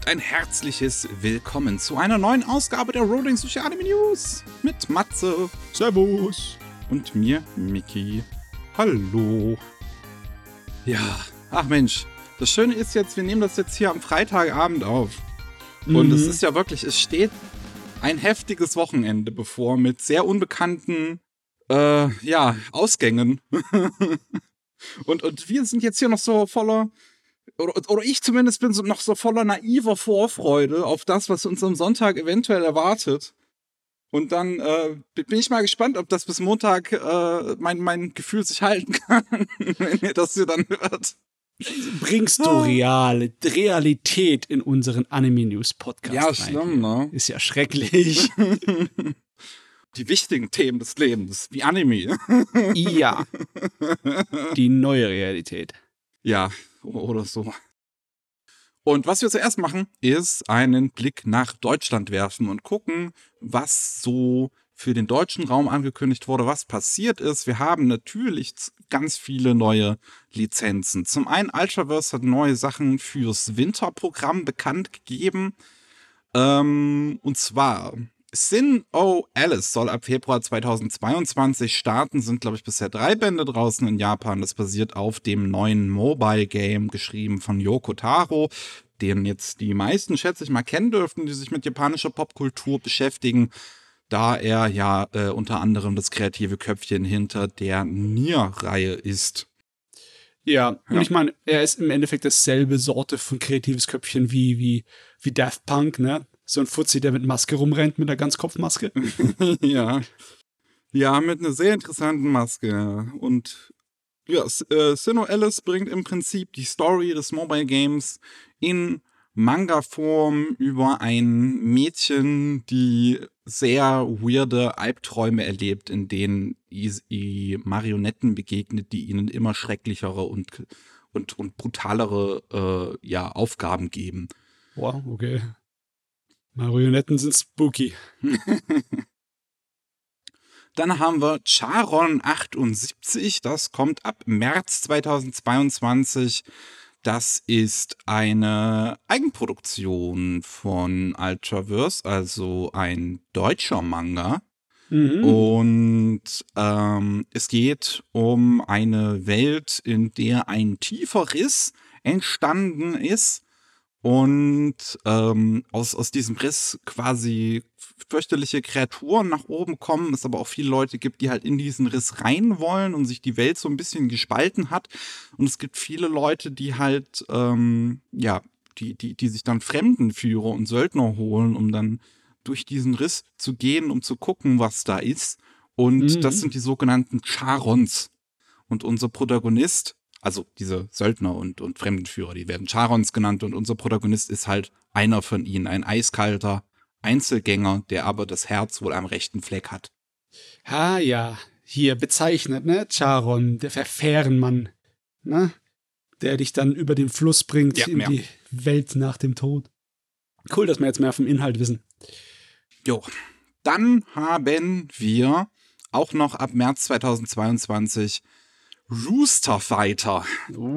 und ein herzliches Willkommen zu einer neuen Ausgabe der Rolling Sushi Anime News mit Matze. Servus. Und mir, Miki. Hallo. Ja, ach Mensch, das Schöne ist jetzt, wir nehmen das jetzt hier am Freitagabend auf. Mhm. Und es ist ja wirklich, es steht ein heftiges Wochenende bevor mit sehr unbekannten, äh, ja, Ausgängen. und, und wir sind jetzt hier noch so voller oder, oder ich zumindest bin so noch so voller naiver Vorfreude auf das, was uns am Sonntag eventuell erwartet. Und dann äh, bin ich mal gespannt, ob das bis Montag äh, mein, mein Gefühl sich halten kann, wenn ihr das hier dann hört. Bringst du ah. Real, Realität in unseren Anime News Podcast? Ja, schlimm, ne? Ist ja schrecklich. Die wichtigen Themen des Lebens, wie Anime. ja. Die neue Realität. Ja, oder so. Und was wir zuerst machen, ist einen Blick nach Deutschland werfen und gucken, was so für den deutschen Raum angekündigt wurde, was passiert ist. Wir haben natürlich ganz viele neue Lizenzen. Zum einen, Ultraverse hat neue Sachen fürs Winterprogramm bekannt gegeben. Ähm, und zwar Sin O. Alice soll ab Februar 2022 starten. Sind, glaube ich, bisher drei Bände draußen in Japan. Das basiert auf dem neuen Mobile Game, geschrieben von Yoko Taro, den jetzt die meisten, schätze ich mal, kennen dürften, die sich mit japanischer Popkultur beschäftigen, da er ja äh, unter anderem das kreative Köpfchen hinter der Nier-Reihe ist. Ja, ja, und ich meine, er ist im Endeffekt dasselbe Sorte von kreatives Köpfchen wie, wie, wie Daft Punk, ne? So ein Fuzzi, der mit Maske rumrennt, mit einer Ganzkopfmaske. ja. Ja, mit einer sehr interessanten Maske. Und ja, äh, Sino Alice bringt im Prinzip die Story des Mobile Games in Manga-Form über ein Mädchen, die sehr weirde Albträume erlebt, in denen ihr Marionetten begegnet, die ihnen immer schrecklichere und, und, und brutalere äh, ja, Aufgaben geben. Wow, okay. Marionetten sind spooky. Dann haben wir Charon 78, das kommt ab März 2022. Das ist eine Eigenproduktion von Ultraverse, also ein deutscher Manga. Mhm. Und ähm, es geht um eine Welt, in der ein tiefer Riss entstanden ist und ähm, aus, aus diesem Riss quasi fürchterliche Kreaturen nach oben kommen, es aber auch viele Leute gibt, die halt in diesen Riss rein wollen und sich die Welt so ein bisschen gespalten hat. Und es gibt viele Leute, die halt, ähm, ja, die, die, die sich dann Fremdenführer und Söldner holen, um dann durch diesen Riss zu gehen, um zu gucken, was da ist. Und mhm. das sind die sogenannten Charons. Und unser Protagonist also diese Söldner und, und Fremdenführer, die werden Charons genannt und unser Protagonist ist halt einer von ihnen, ein eiskalter Einzelgänger, der aber das Herz wohl am rechten Fleck hat. Ah ja, hier bezeichnet, ne? Charon, der Verfährenmann, ne? Der dich dann über den Fluss bringt ja, in ja. die Welt nach dem Tod. Cool, dass wir jetzt mehr vom Inhalt wissen. Jo. Dann haben wir auch noch ab März 2022 Rooster Fighter.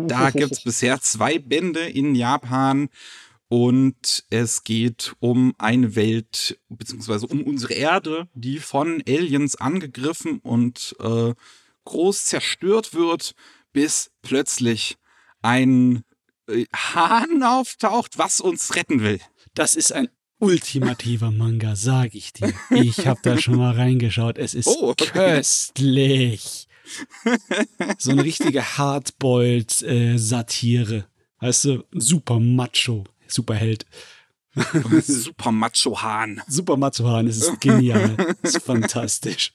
Da gibt es bisher zwei Bände in Japan und es geht um eine Welt, beziehungsweise um unsere Erde, die von Aliens angegriffen und äh, groß zerstört wird, bis plötzlich ein äh, Hahn auftaucht, was uns retten will. Das ist ein ultimativer Manga, sag ich dir. Ich habe da schon mal reingeschaut. Es ist oh, okay. köstlich so eine richtige Hardboiled-Satire. Weißt du, super Macho, super Held. super Macho-Hahn. Super Macho-Hahn, es ist genial. es ist fantastisch.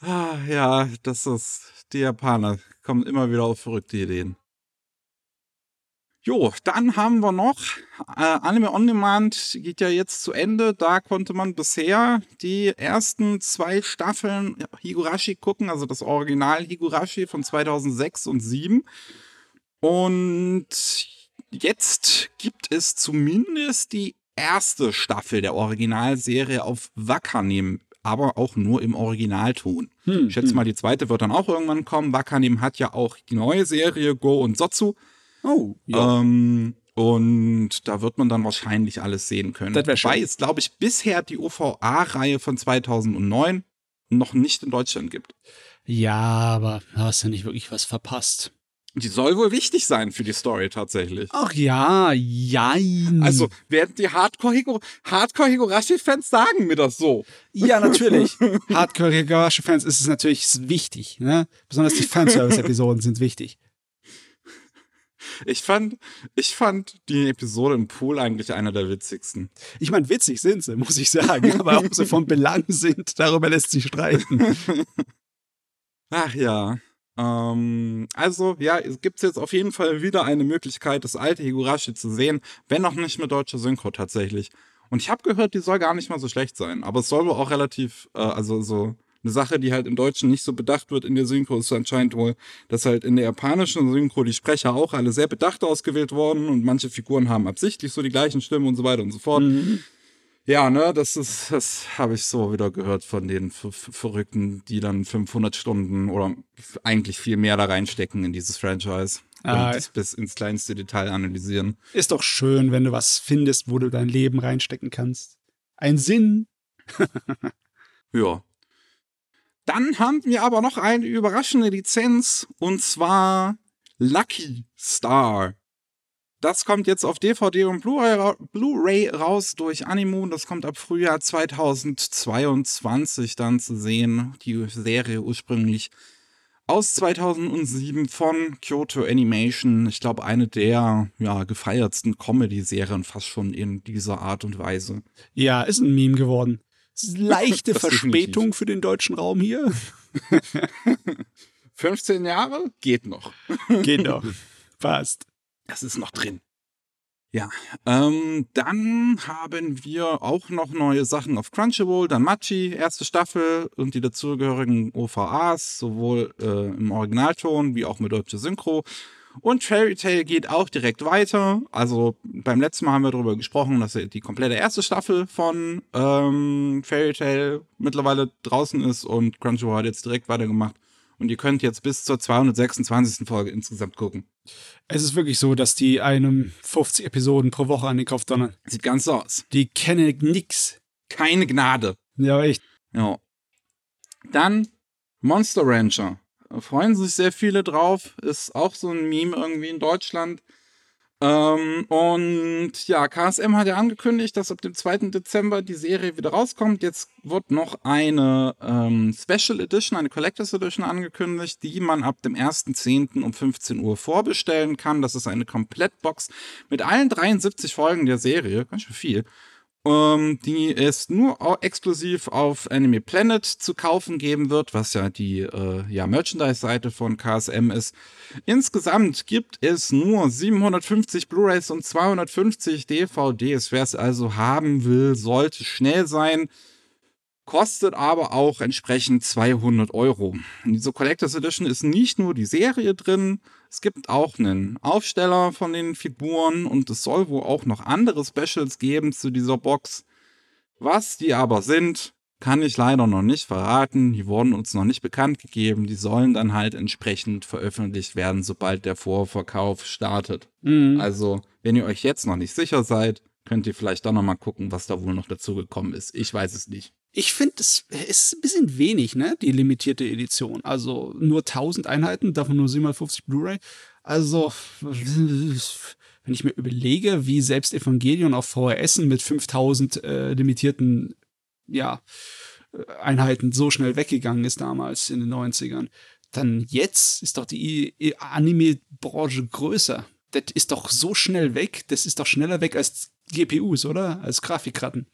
Ah, ja, das ist, die Japaner kommen immer wieder auf verrückte Ideen. Jo, dann haben wir noch äh, Anime On Demand geht ja jetzt zu Ende. Da konnte man bisher die ersten zwei Staffeln Higurashi gucken, also das Original Higurashi von 2006 und 2007. Und jetzt gibt es zumindest die erste Staffel der Originalserie auf Wakanim, aber auch nur im Originalton. Hm, ich schätze hm. mal, die zweite wird dann auch irgendwann kommen. Wakanim hat ja auch die neue Serie Go und Sotsu Oh, ja. Ähm, Und da wird man dann wahrscheinlich alles sehen können. Das wäre schön. Wobei es, glaube ich, bisher die OVA-Reihe von 2009 noch nicht in Deutschland gibt. Ja, aber du hast ja nicht wirklich was verpasst. Die soll wohl wichtig sein für die Story tatsächlich. Ach ja, jein. Also werden die Hardcore-Higurashi-Fans sagen mir das so. Ja, natürlich. Hardcore-Higurashi-Fans ist es natürlich wichtig. Ne? Besonders die Fanservice-Episoden sind wichtig. Ich fand, ich fand die Episode im Pool eigentlich einer der witzigsten. Ich meine, witzig sind sie, muss ich sagen, aber ob sie von Belang sind, darüber lässt sich streiten. Ach ja. Ähm, also, ja, es gibt jetzt auf jeden Fall wieder eine Möglichkeit, das alte Higurashi zu sehen, wenn auch nicht mit deutscher Synchro tatsächlich. Und ich habe gehört, die soll gar nicht mal so schlecht sein. Aber es soll wohl auch relativ, äh, also so eine Sache, die halt im Deutschen nicht so bedacht wird in der Synchro, ist anscheinend wohl, dass halt in der japanischen Synchro die Sprecher auch alle sehr bedacht ausgewählt wurden und manche Figuren haben absichtlich so die gleichen Stimmen und so weiter und so fort. Mhm. Ja, ne, das ist, das habe ich so wieder gehört von den Ver Verrückten, die dann 500 Stunden oder eigentlich viel mehr da reinstecken in dieses Franchise ah, und bis ins kleinste Detail analysieren. Ist doch schön, wenn du was findest, wo du dein Leben reinstecken kannst. Ein Sinn. ja. Dann haben wir aber noch eine überraschende Lizenz und zwar Lucky Star. Das kommt jetzt auf DVD und Blu-ray Blu raus durch Animoon. Das kommt ab Frühjahr 2022 dann zu sehen. Die Serie ursprünglich aus 2007 von Kyoto Animation. Ich glaube, eine der ja, gefeiertsten Comedy-Serien fast schon in dieser Art und Weise. Ja, ist ein Meme geworden. Leichte Verspätung für den deutschen Raum hier. 15 Jahre? Geht noch. Geht noch. Passt. Das ist noch drin. Ja, ähm, dann haben wir auch noch neue Sachen auf Crunchyroll, dann Machi, erste Staffel und die dazugehörigen OVAs, sowohl äh, im Originalton wie auch mit deutscher Synchro. Und Fairy Tail geht auch direkt weiter. Also beim letzten Mal haben wir darüber gesprochen, dass die komplette erste Staffel von ähm, Fairy Tail mittlerweile draußen ist und Crunchyroll hat jetzt direkt weitergemacht. Und ihr könnt jetzt bis zur 226. Folge insgesamt gucken. Es ist wirklich so, dass die einem 50 Episoden pro Woche an den Kopf donnern. Sieht ganz so aus. Die kennen nix. Keine Gnade. Ja, echt. Ja. Dann Monster Rancher. Freuen sich sehr viele drauf. Ist auch so ein Meme irgendwie in Deutschland. Ähm, und ja, KSM hat ja angekündigt, dass ab dem 2. Dezember die Serie wieder rauskommt. Jetzt wird noch eine ähm, Special Edition, eine Collectors Edition angekündigt, die man ab dem 1.10. um 15 Uhr vorbestellen kann. Das ist eine Komplettbox mit allen 73 Folgen der Serie, ganz schön viel ähm, die es nur exklusiv auf Anime Planet zu kaufen geben wird, was ja die äh, ja, Merchandise-Seite von KSM ist. Insgesamt gibt es nur 750 Blu-rays und 250 DVDs. Wer es also haben will, sollte schnell sein kostet aber auch entsprechend 200 Euro. In dieser Collectors Edition ist nicht nur die Serie drin, es gibt auch einen Aufsteller von den Figuren und es soll wohl auch noch andere Specials geben zu dieser Box. Was die aber sind, kann ich leider noch nicht verraten. Die wurden uns noch nicht bekannt gegeben. Die sollen dann halt entsprechend veröffentlicht werden, sobald der Vorverkauf startet. Mhm. Also, wenn ihr euch jetzt noch nicht sicher seid, könnt ihr vielleicht dann noch mal gucken, was da wohl noch dazu gekommen ist. Ich weiß es nicht. Ich finde, es ist ein bisschen wenig, ne, die limitierte Edition. Also nur 1000 Einheiten, davon nur 750 Blu-ray. Also, wenn ich mir überlege, wie selbst Evangelion auf VHS mit 5000 äh, limitierten, ja, Einheiten so schnell weggegangen ist damals in den 90ern, dann jetzt ist doch die Anime-Branche größer. Das ist doch so schnell weg, das ist doch schneller weg als GPUs, oder? Als Grafikkarten.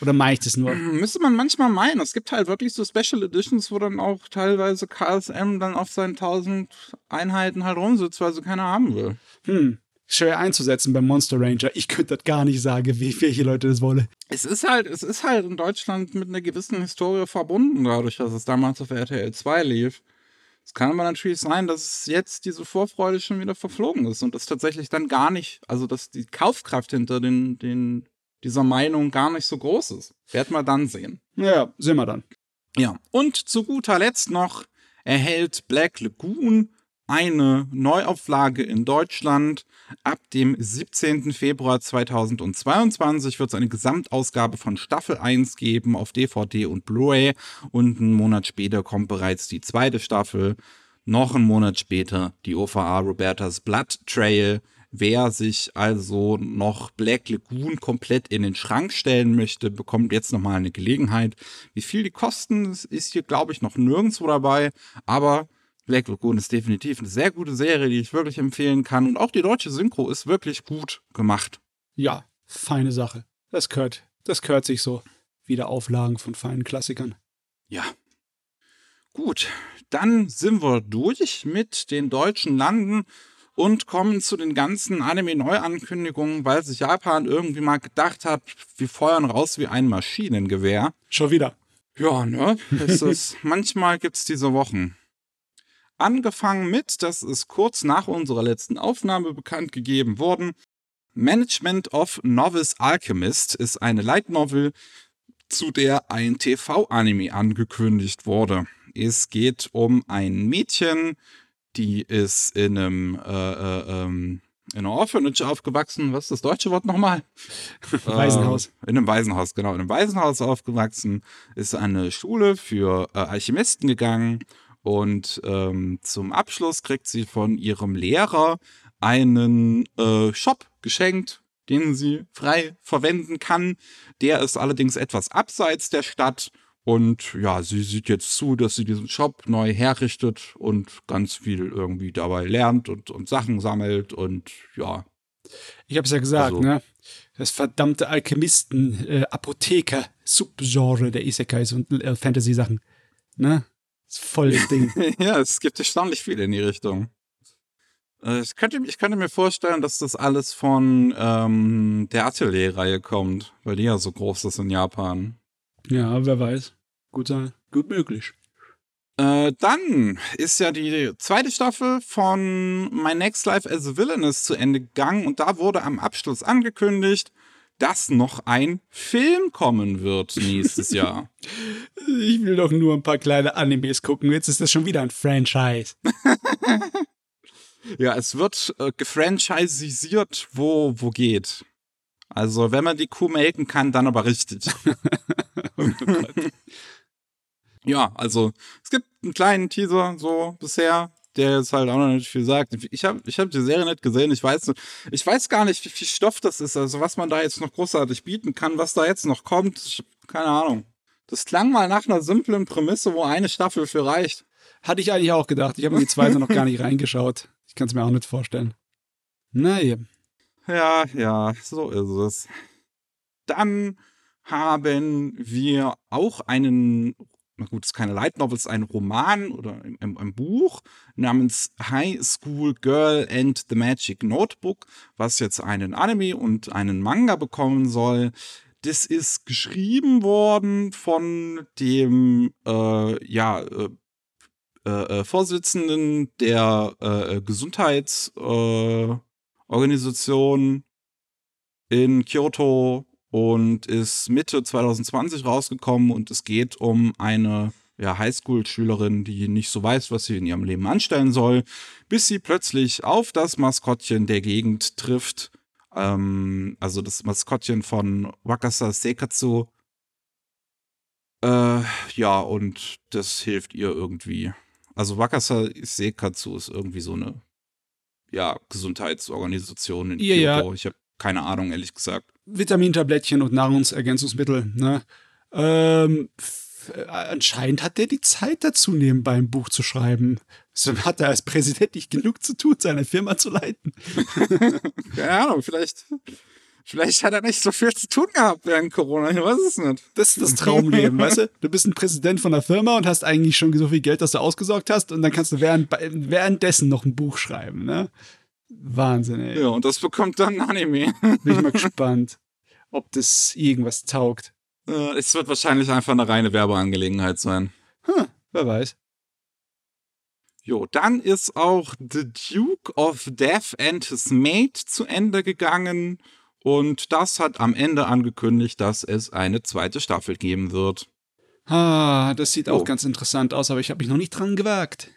Oder meine ich das nur? Müsste man manchmal meinen. Es gibt halt wirklich so Special Editions, wo dann auch teilweise KSM dann auf seinen 1000 Einheiten halt rumsitzt, weil sie keiner haben will. Hm. Schwer einzusetzen beim Monster Ranger. Ich könnte das gar nicht sagen, wie welche Leute das wollen. Es ist halt, es ist halt in Deutschland mit einer gewissen Historie verbunden, dadurch, dass es damals auf RTL 2 lief. Es kann aber natürlich sein, dass jetzt diese Vorfreude schon wieder verflogen ist und das tatsächlich dann gar nicht, also dass die Kaufkraft hinter den, den dieser Meinung gar nicht so groß ist. Werden wir dann sehen. Ja, sehen wir dann. Ja, und zu guter Letzt noch erhält Black Lagoon eine Neuauflage in Deutschland. Ab dem 17. Februar 2022 wird es eine Gesamtausgabe von Staffel 1 geben auf DVD und Blu-ray und einen Monat später kommt bereits die zweite Staffel. Noch einen Monat später die OVA Robertas Blood Trail. Wer sich also noch Black Lagoon komplett in den Schrank stellen möchte, bekommt jetzt nochmal eine Gelegenheit. Wie viel die kosten, ist hier, glaube ich, noch nirgendwo dabei. Aber Black Lagoon ist definitiv eine sehr gute Serie, die ich wirklich empfehlen kann. Und auch die deutsche Synchro ist wirklich gut gemacht. Ja, feine Sache. Das gehört, das gehört sich so. Wieder Auflagen von feinen Klassikern. Ja. Gut, dann sind wir durch mit den deutschen Landen und kommen zu den ganzen Anime-Neuankündigungen, weil sich Japan irgendwie mal gedacht hat, wir feuern raus wie ein Maschinengewehr. Schon wieder. Ja, ne? Es ist, manchmal gibt's diese Wochen. Angefangen mit, das ist kurz nach unserer letzten Aufnahme bekannt gegeben worden. Management of Novice Alchemist ist eine Light Novel, zu der ein TV-Anime angekündigt wurde. Es geht um ein Mädchen, die ist in einem äh, äh, ähm, in einem Orphanage aufgewachsen. Was ist das deutsche Wort nochmal? Waisenhaus. Äh, in einem Waisenhaus, genau. In einem Waisenhaus aufgewachsen, ist eine Schule für äh, Alchemisten gegangen und ähm, zum Abschluss kriegt sie von ihrem Lehrer einen äh, Shop geschenkt, den sie frei verwenden kann. Der ist allerdings etwas abseits der Stadt und ja, sie sieht jetzt zu, dass sie diesen Shop neu herrichtet und ganz viel irgendwie dabei lernt und, und Sachen sammelt und ja. Ich habe es ja gesagt, also, ne? Das verdammte Alchemisten, äh, Apotheker, Subgenre der Isekais und äh, Fantasy-Sachen. Ne? Das ist voll das Ding. ja, es gibt erstaunlich viel in die Richtung. Äh, ich könnte, ich könnte mir vorstellen, dass das alles von ähm, der Atelier-Reihe kommt, weil die ja so groß ist in Japan. Ja, wer weiß. Gut sein. Gut möglich. Äh, dann ist ja die zweite Staffel von My Next Life as a Villainess zu Ende gegangen und da wurde am Abschluss angekündigt, dass noch ein Film kommen wird nächstes Jahr. Ich will doch nur ein paar kleine Animes gucken. Jetzt ist das schon wieder ein Franchise. ja, es wird äh, gefranchisisiert, wo, wo geht. Also, wenn man die Kuh melken kann, dann aber richtig. ja, also es gibt einen kleinen Teaser so bisher, der jetzt halt auch noch nicht viel sagt. Ich habe ich hab die Serie nicht gesehen. Ich weiß, ich weiß gar nicht, wie viel Stoff das ist, also was man da jetzt noch großartig bieten kann, was da jetzt noch kommt. Ich, keine Ahnung. Das klang mal nach einer simplen Prämisse, wo eine Staffel für reicht. Hatte ich eigentlich auch gedacht. Ich habe in die zweite noch gar nicht reingeschaut. Ich kann es mir auch nicht vorstellen. Naja. Ja, ja, so ist es. Dann haben wir auch einen, na gut, es ist keine Light Novel, es ist ein Roman oder ein, ein, Buch namens High School Girl and the Magic Notebook, was jetzt einen Anime und einen Manga bekommen soll. Das ist geschrieben worden von dem, äh, ja, äh, äh, äh Vorsitzenden der äh, Gesundheits, äh, Organisation in Kyoto und ist Mitte 2020 rausgekommen und es geht um eine ja, Highschool-Schülerin, die nicht so weiß, was sie in ihrem Leben anstellen soll, bis sie plötzlich auf das Maskottchen der Gegend trifft. Ähm, also das Maskottchen von Wakasa Seikatsu. Äh, ja, und das hilft ihr irgendwie. Also Wakasa Seikatsu ist irgendwie so eine ja, Gesundheitsorganisationen in ja, Kyoto. Ja. Ich habe keine Ahnung, ehrlich gesagt. Vitamintablettchen und Nahrungsergänzungsmittel. Ne? Ähm, äh, anscheinend hat der die Zeit dazu, nebenbei ein Buch zu schreiben. So hat er als Präsident nicht genug zu tun, seine Firma zu leiten. keine Ahnung, vielleicht Vielleicht hat er nicht so viel zu tun gehabt während Corona. Ich weiß es nicht. Das ist das Traumleben, weißt du? Du bist ein Präsident von einer Firma und hast eigentlich schon so viel Geld, dass du ausgesorgt hast und dann kannst du während, währenddessen noch ein Buch schreiben, ne? Wahnsinn, ey. Ja, und das bekommt dann ein Anime. Bin ich mal gespannt, ob das irgendwas taugt. Es wird wahrscheinlich einfach eine reine Werbeangelegenheit sein. Hm, wer weiß. Jo, dann ist auch The Duke of Death and His Mate zu Ende gegangen. Und das hat am Ende angekündigt, dass es eine zweite Staffel geben wird. Ah, das sieht oh. auch ganz interessant aus, aber ich habe mich noch nicht dran gewagt.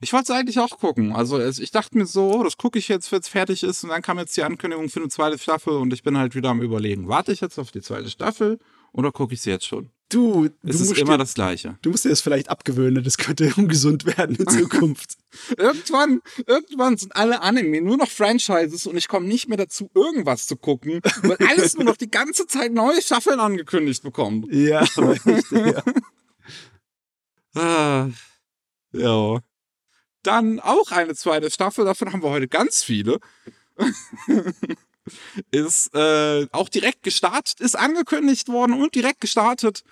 Ich wollte es eigentlich auch gucken. Also ich dachte mir so, das gucke ich jetzt, wenn es fertig ist. Und dann kam jetzt die Ankündigung für eine zweite Staffel und ich bin halt wieder am überlegen, warte ich jetzt auf die zweite Staffel oder gucke ich sie jetzt schon? Du, es du ist immer dir, das Gleiche. Du musst dir das vielleicht abgewöhnen, das könnte ungesund werden in Zukunft. irgendwann, irgendwann sind alle Anime nur noch Franchises und ich komme nicht mehr dazu, irgendwas zu gucken, weil alles nur noch die ganze Zeit neue Staffeln angekündigt bekommt. Ja, richtig, ja. ah, ja. Dann auch eine zweite Staffel, davon haben wir heute ganz viele. Ist äh, auch direkt gestartet, ist angekündigt worden und direkt gestartet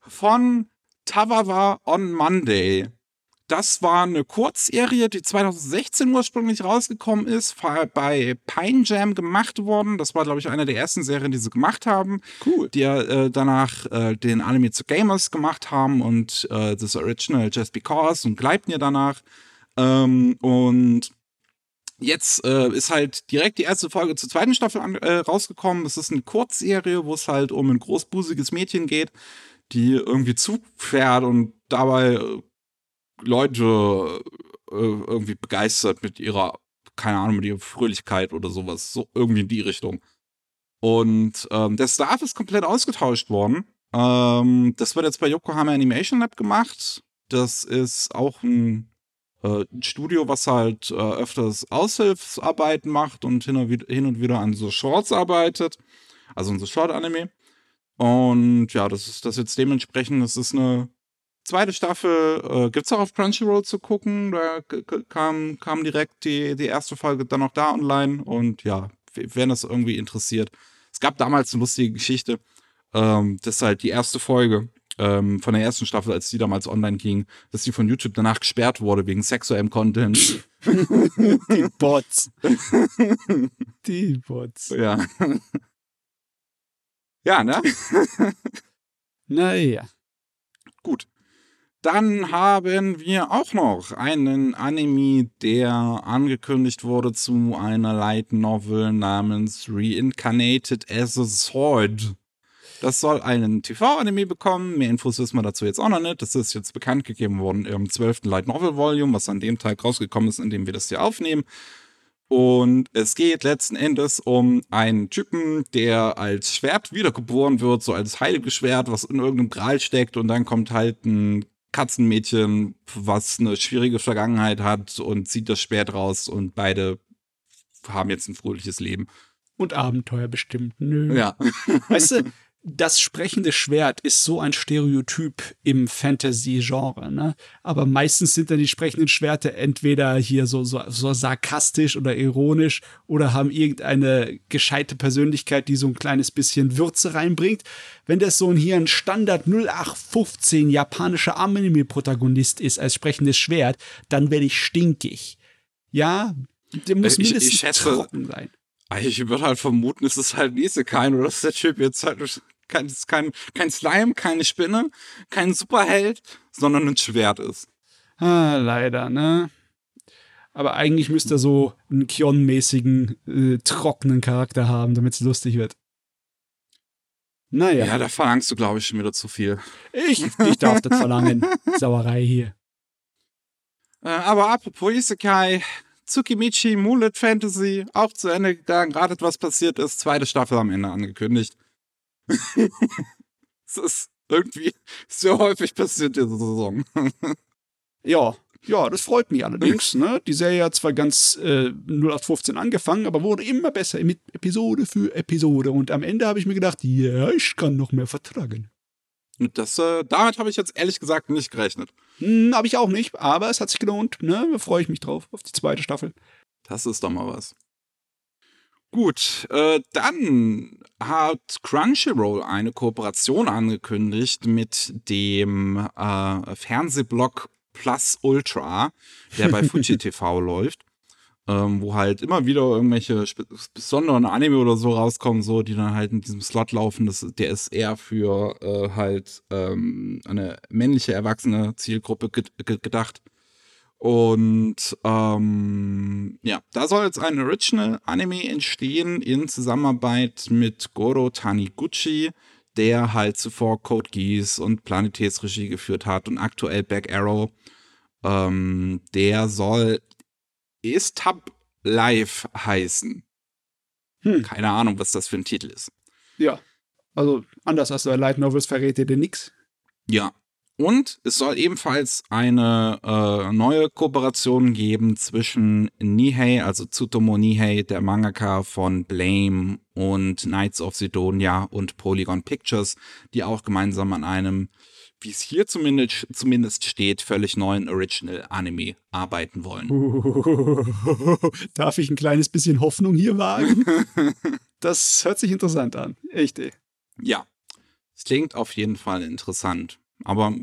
von Tawawa on Monday. Das war eine Kurzserie, die 2016 ursprünglich rausgekommen ist, bei Pine Jam gemacht worden. Das war, glaube ich, eine der ersten Serien, die sie gemacht haben. Cool. Die äh, danach äh, den Anime zu Gamers gemacht haben und äh, das Original Just Because und Gleibnir danach. Ähm, und jetzt äh, ist halt direkt die erste Folge zur zweiten Staffel an, äh, rausgekommen. Es ist eine Kurzserie, wo es halt um ein großbusiges Mädchen geht, die irgendwie Zug fährt und dabei äh, Leute äh, irgendwie begeistert mit ihrer, keine Ahnung, mit ihrer Fröhlichkeit oder sowas. So irgendwie in die Richtung. Und ähm, der Staff ist komplett ausgetauscht worden. Ähm, das wird jetzt bei Yokohama Animation Lab gemacht. Das ist auch ein äh, ein Studio, was halt äh, öfters Aushilfsarbeiten macht und hin und, wieder, hin und wieder an so Shorts arbeitet. Also an so Short-Anime. Und ja, das ist das jetzt dementsprechend, das ist eine zweite Staffel, äh, gibt es auch auf Crunchyroll zu gucken. Da kam, kam direkt die, die erste Folge dann auch da online. Und ja, wenn das irgendwie interessiert. Es gab damals eine lustige Geschichte. Ähm, das ist halt die erste Folge ähm, von der ersten Staffel, als die damals online ging, dass die von YouTube danach gesperrt wurde wegen sexuellem Content. die Bots. die Bots. Ja. Ja, ne? naja. Gut. Dann haben wir auch noch einen Anime, der angekündigt wurde zu einer Light Novel namens Reincarnated as a Sword. Das soll einen TV-Anime bekommen. Mehr Infos wissen wir dazu jetzt auch noch nicht. Das ist jetzt bekannt gegeben worden im 12. Light Novel Volume, was an dem Tag rausgekommen ist, in dem wir das hier aufnehmen. Und es geht letzten Endes um einen Typen, der als Schwert wiedergeboren wird, so als heiliges Schwert, was in irgendeinem Gral steckt. Und dann kommt halt ein Katzenmädchen, was eine schwierige Vergangenheit hat und zieht das Schwert raus und beide haben jetzt ein fröhliches Leben. Und Abenteuer bestimmt. Nö. Ja. Weißt du, das sprechende Schwert ist so ein Stereotyp im Fantasy-Genre, ne? Aber meistens sind dann die sprechenden Schwerter entweder hier so, so, so sarkastisch oder ironisch oder haben irgendeine gescheite Persönlichkeit, die so ein kleines bisschen Würze reinbringt. Wenn das so ein hier ein Standard 0815 japanischer Anime-Protagonist ist als sprechendes Schwert, dann werde ich stinkig. Ja, der muss mindestens ich, ich schätze, trocken sein. Ich würde halt vermuten, es ist halt Isekai oder dass der Typ jetzt halt kein, kein, kein Slime, keine Spinne, kein Superheld, sondern ein Schwert ist. Ah, leider, ne? Aber eigentlich müsste er so einen Kion-mäßigen, äh, trockenen Charakter haben, damit es lustig wird. Naja. Ja, da verlangst du, glaube ich, schon wieder zu viel. Ich, ich darf das verlangen. Sauerei hier. Äh, aber apropos Isekai, Tsukimichi Mulet Fantasy, auch zu Ende gegangen, ratet, was passiert ist. Zweite Staffel am Ende angekündigt. Es ist irgendwie so häufig passiert diese Saison. ja, ja, das freut mich allerdings. Ne? Die Serie hat zwar ganz äh, 0815 angefangen, aber wurde immer besser mit Episode für Episode. Und am Ende habe ich mir gedacht, ja, ich kann noch mehr vertragen. Das, äh, damit habe ich jetzt ehrlich gesagt nicht gerechnet. Hm, habe ich auch nicht, aber es hat sich gelohnt. Ne? Da freue ich mich drauf, auf die zweite Staffel. Das ist doch mal was. Gut, äh, dann hat Crunchyroll eine Kooperation angekündigt mit dem äh, Fernsehblog Plus Ultra, der bei Fuji TV läuft ähm, wo halt immer wieder irgendwelche besonderen Anime oder so rauskommen, so, die dann halt in diesem Slot laufen. Das, der ist eher für äh, halt ähm, eine männliche erwachsene Zielgruppe ge ge gedacht. Und ähm, ja, da soll jetzt ein Original Anime entstehen in Zusammenarbeit mit Goro Taniguchi, der halt zuvor Code Geass und Planetätsregie geführt hat und aktuell Back Arrow Ähm, der soll Estab Live heißen. Hm. Keine Ahnung, was das für ein Titel ist. Ja, also anders als bei Light Novels verrät ihr dir nichts. Ja. Und es soll ebenfalls eine äh, neue Kooperation geben zwischen Nihei, also Tsutomu Nihei, der Mangaka von Blame und Knights of Sidonia und Polygon Pictures, die auch gemeinsam an einem, wie es hier zumindest, zumindest steht, völlig neuen Original Anime arbeiten wollen. Darf ich ein kleines bisschen Hoffnung hier wagen? das hört sich interessant an. Echt, ey. Ja, es klingt auf jeden Fall interessant. Aber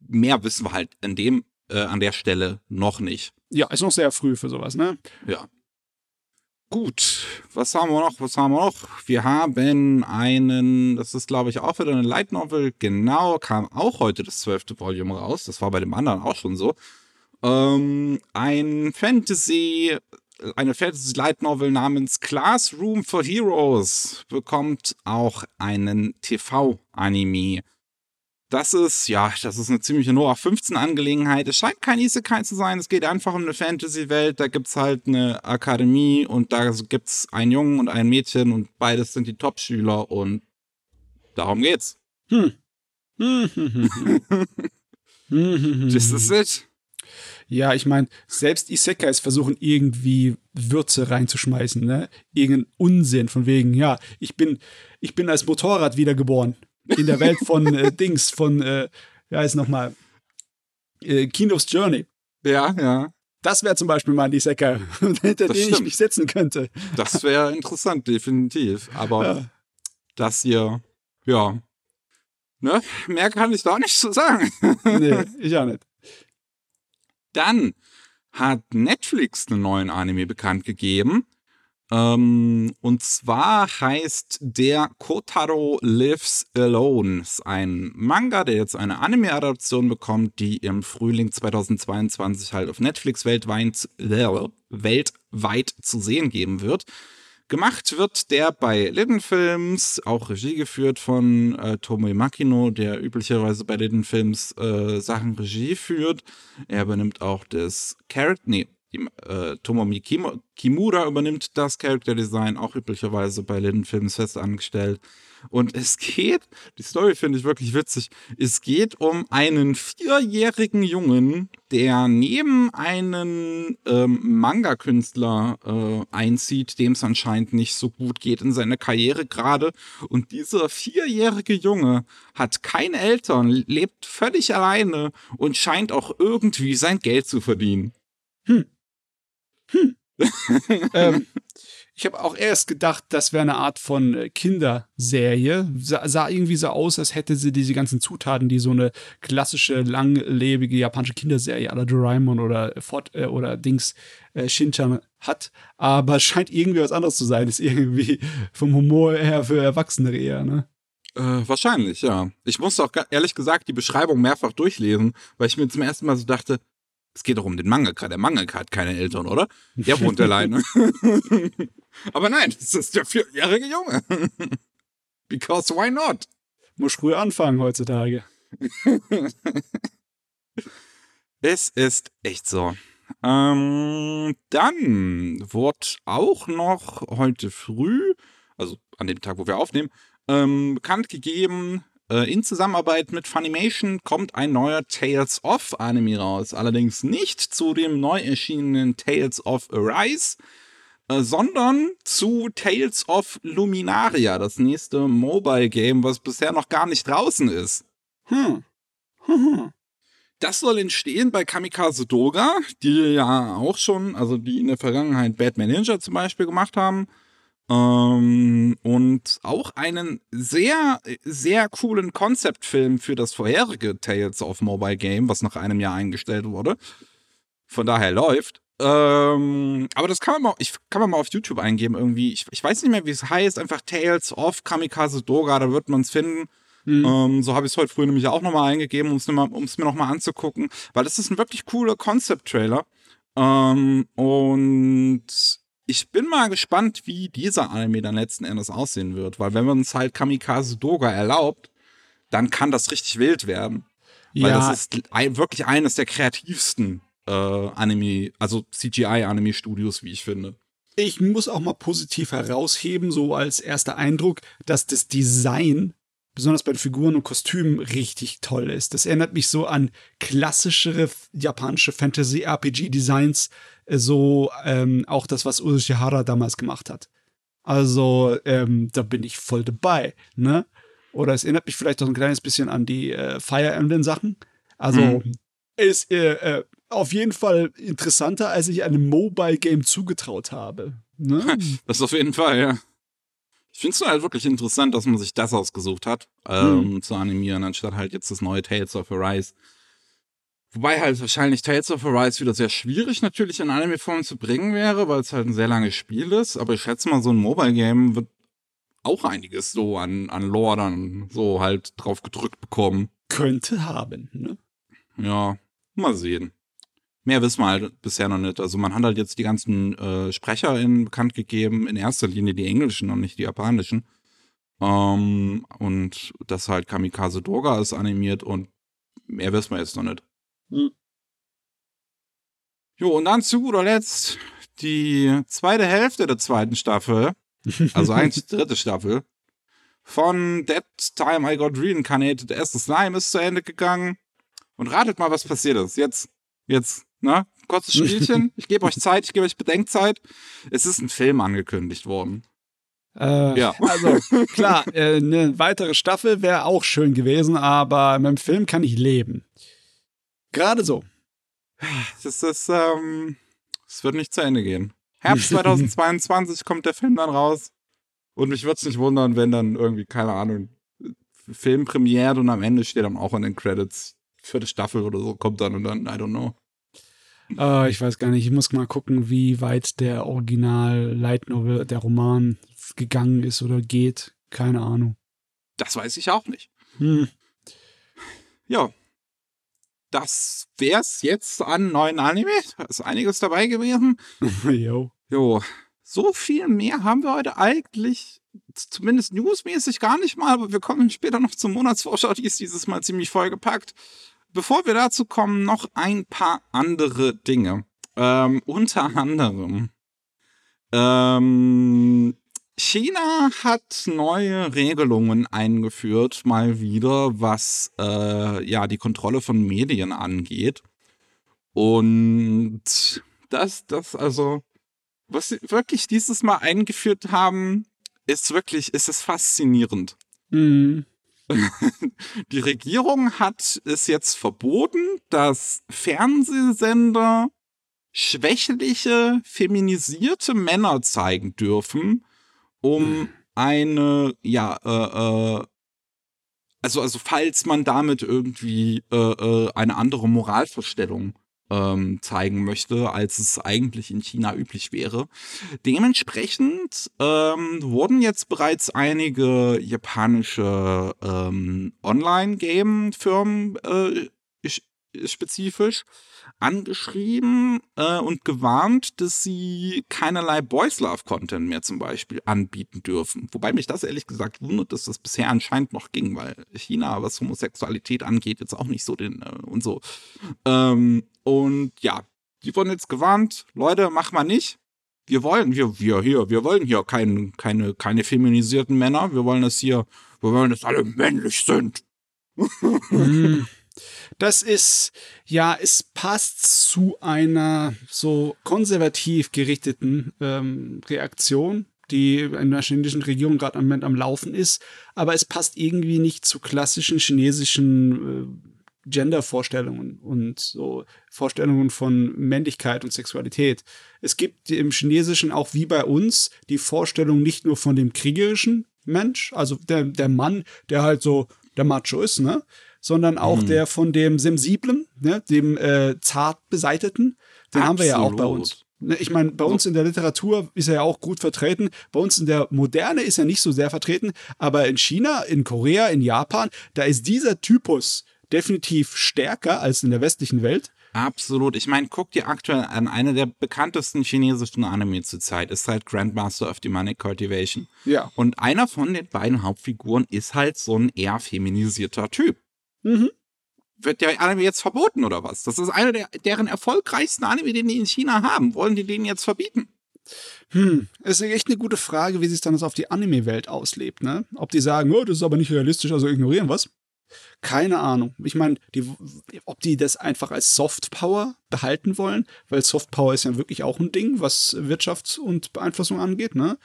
mehr wissen wir halt an dem, äh, an der Stelle noch nicht. Ja, ist noch sehr früh für sowas, ne? Ja. Gut, was haben wir noch? Was haben wir noch? Wir haben einen, das ist glaube ich auch wieder eine Light Novel, genau, kam auch heute das zwölfte Volume raus. Das war bei dem anderen auch schon so. Ähm, ein Fantasy eine Fantasy Light Novel namens Classroom for Heroes bekommt auch einen TV-Anime. Das ist, ja, das ist eine ziemliche Noah 15 Angelegenheit. Es scheint kein Isekai zu sein. Es geht einfach um eine Fantasy-Welt. Da gibt's halt eine Akademie und da gibt's einen Jungen und ein Mädchen und beides sind die Top-Schüler und darum geht's. Hm. This is it. Ja, ich meine, selbst Isekais versuchen irgendwie Würze reinzuschmeißen, ne? Irgendeinen Unsinn von wegen, ja, ich bin, ich bin als Motorrad wiedergeboren. In der Welt von äh, Dings, von, äh, ja, ist nochmal, äh, Kingdom's Journey. Ja, ja. Das wäre zum Beispiel mal ein Isekai, hinter den ich mich setzen könnte. Das wäre interessant, definitiv. Aber ja. das hier, ja. Ne? Mehr kann ich da nicht zu sagen. nee, ich auch nicht. Dann hat Netflix einen neuen Anime bekannt gegeben. Ähm, und zwar heißt der Kotaro Lives Alone. Ist ein Manga, der jetzt eine Anime-Adaption bekommt, die im Frühling 2022 halt auf Netflix weltweit, äh, weltweit zu sehen geben wird. Gemacht wird der bei Lidden Films, auch Regie geführt von äh, Tomoe Makino, der üblicherweise bei Lidden Films äh, Sachen Regie führt. Er übernimmt auch das Character, nee, die, äh, Tomomi Kimura übernimmt das Character Design, auch üblicherweise bei Lidden Films fest angestellt. Und es geht, die Story finde ich wirklich witzig, es geht um einen vierjährigen Jungen, der neben einen ähm, Manga-Künstler äh, einzieht, dem es anscheinend nicht so gut geht in seiner Karriere gerade. Und dieser vierjährige Junge hat keine Eltern, lebt völlig alleine und scheint auch irgendwie sein Geld zu verdienen. Hm. Hm. ähm, ich habe auch erst gedacht, das wäre eine Art von äh, Kinderserie. Sa sah irgendwie so aus, als hätte sie diese ganzen Zutaten, die so eine klassische, langlebige japanische Kinderserie aller Doraemon oder, Fort, äh, oder Dings äh, Shinchan hat. Aber scheint irgendwie was anderes zu sein. Ist irgendwie vom Humor her für Erwachsene eher, ne? Äh, wahrscheinlich, ja. Ich musste auch ehrlich gesagt die Beschreibung mehrfach durchlesen, weil ich mir zum ersten Mal so dachte, es geht doch um den Mangaka. Der Mangaka hat keine Eltern, oder? Der wohnt alleine. Aber nein, das ist der vierjährige Junge. Because why not? Muss früh anfangen heutzutage. es ist echt so. Ähm, dann wurde auch noch heute früh, also an dem Tag, wo wir aufnehmen, ähm, bekannt gegeben, in Zusammenarbeit mit Funimation kommt ein neuer Tales of Anime raus. Allerdings nicht zu dem neu erschienenen Tales of Arise, äh, sondern zu Tales of Luminaria, das nächste Mobile Game, was bisher noch gar nicht draußen ist. Hm. hm. Das soll entstehen bei Kamikaze Doga, die ja auch schon, also die in der Vergangenheit Batman Ninja zum Beispiel gemacht haben. Ähm, und auch einen sehr, sehr coolen Konzeptfilm für das vorherige Tales of Mobile Game, was nach einem Jahr eingestellt wurde. Von daher läuft. Ähm, aber das kann man mal, ich kann man mal auf YouTube eingeben irgendwie. Ich, ich weiß nicht mehr, wie es heißt. Einfach Tales of Kamikaze Doga, da wird man es finden. Mhm. Ähm, so habe ich es heute früh nämlich auch nochmal eingegeben, um es mir nochmal anzugucken. Weil das ist ein wirklich cooler Concept-Trailer. Ähm, und ich bin mal gespannt, wie dieser Anime dann letzten Endes aussehen wird, weil wenn man uns halt Kamikaze Doga erlaubt, dann kann das richtig wild werden. Weil ja. das ist wirklich eines der kreativsten äh, Anime, also CGI-Anime-Studios, wie ich finde. Ich muss auch mal positiv herausheben, so als erster Eindruck, dass das Design besonders bei den Figuren und Kostümen richtig toll ist. Das erinnert mich so an klassischere japanische Fantasy-RPG-Designs, so ähm, auch das, was Ushihara damals gemacht hat. Also ähm, da bin ich voll dabei, ne? Oder es erinnert mich vielleicht auch ein kleines bisschen an die äh, Fire Emblem Sachen. Also mhm. ist äh, äh, auf jeden Fall interessanter, als ich einem Mobile Game zugetraut habe. Ne? Das auf jeden Fall, ja. Ich finde es halt wirklich interessant, dass man sich das ausgesucht hat, ähm, mhm. zu animieren, anstatt halt jetzt das neue Tales of Arise. Wobei halt wahrscheinlich Tales of Arise wieder sehr schwierig natürlich in Anime-Form zu bringen wäre, weil es halt ein sehr langes Spiel ist. Aber ich schätze mal, so ein Mobile-Game wird auch einiges so an, an Lore dann so halt drauf gedrückt bekommen. Könnte haben, ne? Ja, mal sehen. Mehr wissen wir halt bisher noch nicht. Also man hat halt jetzt die ganzen äh, SprecherInnen bekannt gegeben, in erster Linie die englischen und nicht die japanischen. Ähm, und dass halt Kamikaze Doga ist animiert und mehr wissen wir jetzt noch nicht. Hm. Jo, und dann zu guter Letzt die zweite Hälfte der zweiten Staffel, also eigentlich die dritte Staffel, von That Time I Got Reincarnated. Der erste Slime ist zu Ende gegangen. Und ratet mal, was passiert ist. Jetzt, jetzt, ne? Kurzes Spielchen. Ich gebe euch Zeit, ich gebe euch Bedenkzeit. Es ist ein Film angekündigt worden. Äh, ja. Also klar, äh, eine weitere Staffel wäre auch schön gewesen, aber mit dem Film kann ich leben. Gerade so. Das ist, ähm, es wird nicht zu Ende gehen. Herbst 2022 kommt der Film dann raus. Und mich würde es nicht wundern, wenn dann irgendwie, keine Ahnung, Film premiert und am Ende steht dann auch in den Credits vierte Staffel oder so kommt dann und dann, I don't know. Uh, ich weiß gar nicht, ich muss mal gucken, wie weit der Original Light Novel, der Roman gegangen ist oder geht. Keine Ahnung. Das weiß ich auch nicht. Hm. Ja, das wär's jetzt an neuen Anime. Da ist einiges dabei gewesen. jo. Jo. So viel mehr haben wir heute eigentlich, zumindest newsmäßig gar nicht mal, aber wir kommen später noch zur Monatsvorschau, die ist dieses Mal ziemlich vollgepackt. Bevor wir dazu kommen, noch ein paar andere Dinge. Ähm, unter anderem ähm, China hat neue Regelungen eingeführt, mal wieder, was äh, ja die Kontrolle von Medien angeht. Und das, das, also, was sie wirklich dieses Mal eingeführt haben, ist wirklich, ist es faszinierend. Mhm. Die Regierung hat es jetzt verboten, dass Fernsehsender schwächliche, feminisierte Männer zeigen dürfen, um eine, ja, äh, äh, also, also falls man damit irgendwie äh, äh, eine andere Moralvorstellung ähm, zeigen möchte, als es eigentlich in China üblich wäre. Dementsprechend ähm, wurden jetzt bereits einige japanische ähm, Online-Game-Firmen äh, spezifisch angeschrieben äh, und gewarnt, dass sie keinerlei Boys Love Content mehr zum Beispiel anbieten dürfen. Wobei mich das ehrlich gesagt wundert, dass das bisher anscheinend noch ging, weil China, was Homosexualität angeht, jetzt auch nicht so den äh, und so. Ähm, und ja, die wurden jetzt gewarnt, Leute, mach mal nicht. Wir wollen, wir, wir hier, wir wollen hier kein, keine, keine feminisierten Männer. Wir wollen, dass hier, wir wollen, dass alle männlich sind. mm. Das ist, ja, es passt zu einer so konservativ gerichteten ähm, Reaktion, die in der chinesischen Regierung gerade am Moment am Laufen ist, aber es passt irgendwie nicht zu klassischen chinesischen äh, Gender-Vorstellungen und so Vorstellungen von Männlichkeit und Sexualität. Es gibt im Chinesischen auch wie bei uns die Vorstellung nicht nur von dem kriegerischen Mensch, also der, der Mann, der halt so der Macho ist, ne? Sondern auch mhm. der von dem Sensiblen, ne, dem äh, zart beseiteten. Den Absolut. haben wir ja auch bei uns. Ne, ich meine, bei uns in der Literatur ist er ja auch gut vertreten. Bei uns in der Moderne ist er nicht so sehr vertreten. Aber in China, in Korea, in Japan, da ist dieser Typus definitiv stärker als in der westlichen Welt. Absolut. Ich meine, guck dir aktuell an, eine der bekanntesten chinesischen Anime zurzeit ist halt Grandmaster of Demonic Cultivation. Ja. Und einer von den beiden Hauptfiguren ist halt so ein eher feminisierter Typ. Mhm. wird der Anime jetzt verboten oder was? Das ist einer der, deren erfolgreichsten Anime, den die in China haben. Wollen die den jetzt verbieten? Hm, ist echt eine gute Frage, wie sich dann das auf die Anime-Welt auslebt, ne? Ob die sagen, oh, das ist aber nicht realistisch, also ignorieren was? Keine Ahnung. Ich meine, ob die das einfach als Softpower behalten wollen, weil Softpower ist ja wirklich auch ein Ding, was Wirtschaft und Beeinflussung angeht, ne?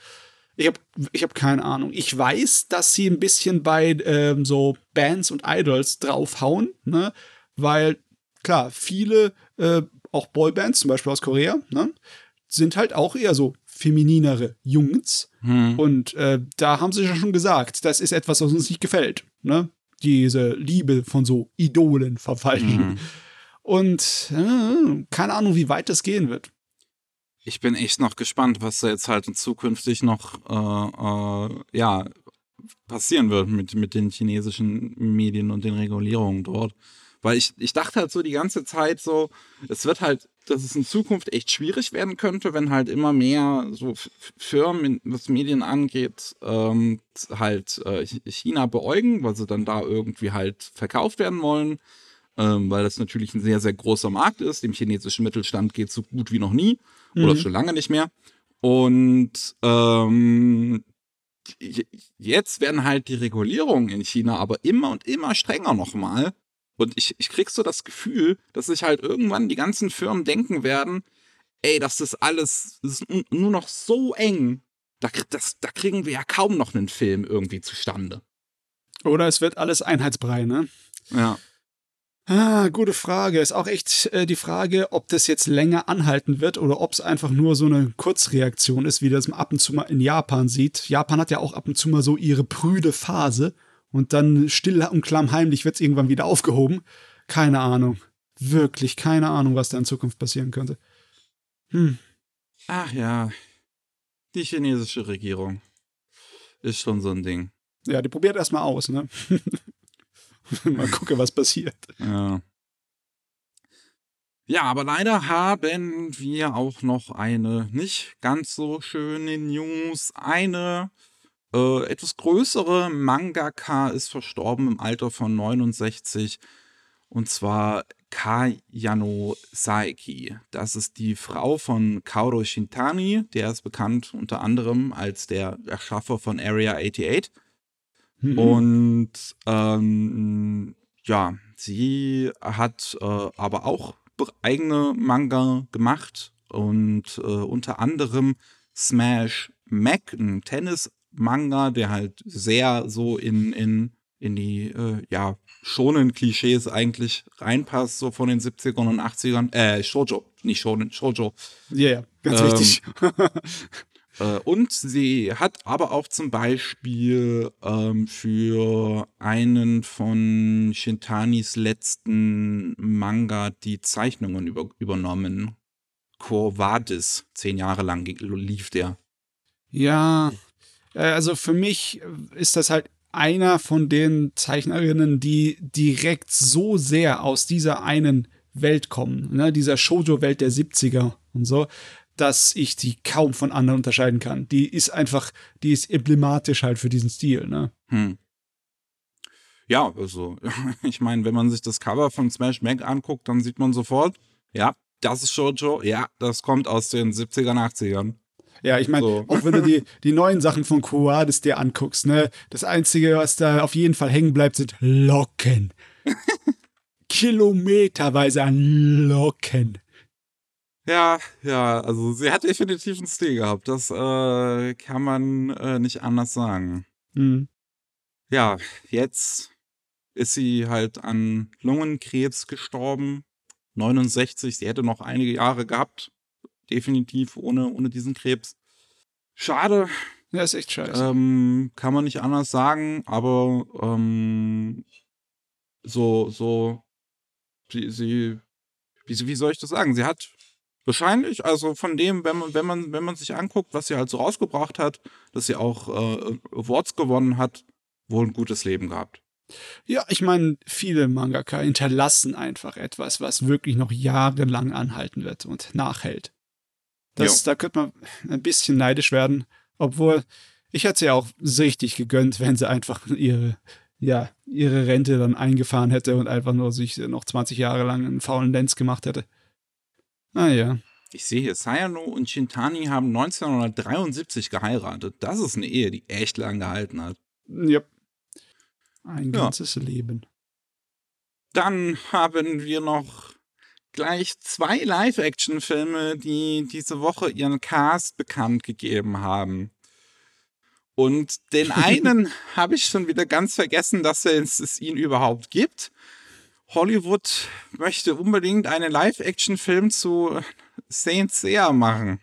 Ich habe ich hab keine Ahnung. Ich weiß, dass sie ein bisschen bei ähm, so Bands und Idols draufhauen, ne? Weil, klar, viele, äh, auch Boybands, zum Beispiel aus Korea, ne? sind halt auch eher so femininere Jungs. Hm. Und äh, da haben sie ja schon gesagt, das ist etwas, was uns nicht gefällt. Ne? Diese Liebe von so Idolen verfallen. Hm. Und äh, keine Ahnung, wie weit das gehen wird. Ich bin echt noch gespannt, was da jetzt halt zukünftig noch äh, äh, ja, passieren wird mit, mit den chinesischen Medien und den Regulierungen dort. Weil ich, ich dachte halt so die ganze Zeit so, es wird halt dass es in Zukunft echt schwierig werden könnte, wenn halt immer mehr so Firmen, was Medien angeht, ähm, halt äh, China beäugen, weil sie dann da irgendwie halt verkauft werden wollen, ähm, weil das natürlich ein sehr, sehr großer Markt ist. Dem chinesischen Mittelstand geht so gut wie noch nie mhm. oder schon lange nicht mehr. Und ähm, jetzt werden halt die Regulierungen in China aber immer und immer strenger nochmal. Und ich, ich krieg so das Gefühl, dass sich halt irgendwann die ganzen Firmen denken werden, ey, das ist alles das ist nur noch so eng. Da, das, da kriegen wir ja kaum noch einen Film irgendwie zustande. Oder es wird alles Einheitsbrei, ne? Ja. Ah, gute Frage. Ist auch echt äh, die Frage, ob das jetzt länger anhalten wird oder ob es einfach nur so eine Kurzreaktion ist, wie das ab und zu mal in Japan sieht. Japan hat ja auch ab und zu mal so ihre prüde Phase und dann still und klammheimlich wird es irgendwann wieder aufgehoben. Keine Ahnung. Wirklich keine Ahnung, was da in Zukunft passieren könnte. Hm. Ach ja. Die chinesische Regierung ist schon so ein Ding. Ja, die probiert erstmal aus, ne? mal gucken, was passiert. Ja. Ja, aber leider haben wir auch noch eine nicht ganz so schöne News. Eine äh, etwas größere Mangaka ist verstorben im Alter von 69. Und zwar Kayano Saeki. Das ist die Frau von Kaoru Shintani. Der ist bekannt unter anderem als der Erschaffer von Area 88. Mhm. Und ähm, ja, sie hat äh, aber auch eigene Manga gemacht und äh, unter anderem Smash Mac, ein Tennis Manga, der halt sehr so in, in, in die, äh, ja, schonen Klischees eigentlich reinpasst, so von den 70ern und 80ern. Äh, Shoujo, nicht schonen, Shoujo. Ja, yeah, ganz ähm, wichtig. äh, und sie hat aber auch zum Beispiel ähm, für einen von Shintanis letzten Manga die Zeichnungen über, übernommen. Corvadis, zehn Jahre lang lief der. Ja, äh, also für mich ist das halt einer von den Zeichnerinnen, die direkt so sehr aus dieser einen Welt kommen, ne, dieser Shoujo-Welt der 70er und so, dass ich die kaum von anderen unterscheiden kann. Die ist einfach, die ist emblematisch halt für diesen Stil, ne? Hm. Ja, also, ich meine, wenn man sich das Cover von Smash Mac anguckt, dann sieht man sofort, ja, das ist Shoujo, ja, das kommt aus den 70ern, 80ern. Ja, ich meine, so. auch wenn du die, die neuen Sachen von Coades dir anguckst, ne, das Einzige, was da auf jeden Fall hängen bleibt, sind Locken. Kilometerweise an Locken. Ja, ja, also sie hat definitiv einen Stil gehabt. Das äh, kann man äh, nicht anders sagen. Mhm. Ja, jetzt ist sie halt an Lungenkrebs gestorben. 69, sie hätte noch einige Jahre gehabt definitiv ohne, ohne diesen Krebs. Schade. Ja, ist echt scheiße. Ähm, kann man nicht anders sagen, aber ähm, so, so, sie, sie, wie, wie soll ich das sagen? Sie hat wahrscheinlich, also von dem, wenn man, wenn man, wenn man sich anguckt, was sie halt so rausgebracht hat, dass sie auch äh, Awards gewonnen hat, wohl ein gutes Leben gehabt. Ja, ich meine, viele Mangaka hinterlassen einfach etwas, was wirklich noch jahrelang anhalten wird und nachhält. Das, da könnte man ein bisschen neidisch werden. Obwohl, ich hätte sie auch richtig gegönnt, wenn sie einfach ihre, ja, ihre Rente dann eingefahren hätte und einfach nur sich noch 20 Jahre lang einen faulen Lenz gemacht hätte. Naja. Ich sehe hier, Sayano und Shintani haben 1973 geheiratet. Das ist eine Ehe, die echt lang gehalten hat. Ja. Ein ganzes ja. Leben. Dann haben wir noch gleich zwei Live-Action-Filme, die diese Woche ihren Cast bekannt gegeben haben. Und den einen habe ich schon wieder ganz vergessen, dass es, es ihn überhaupt gibt. Hollywood möchte unbedingt einen Live-Action-Film zu Saint Seiya machen.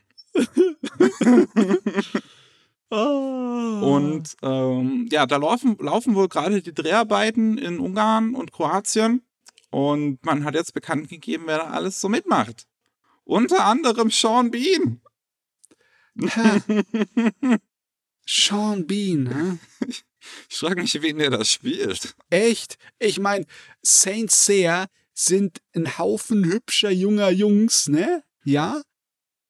Und ähm, ja, da laufen, laufen wohl gerade die Dreharbeiten in Ungarn und Kroatien. Und man hat jetzt bekannt gegeben, wer da alles so mitmacht. Unter anderem Sean Bean. Sean Bean, hä? Ich frage mich, wen der da spielt. Echt? Ich meine, Saint Seiya sind ein Haufen hübscher junger Jungs, ne? Ja?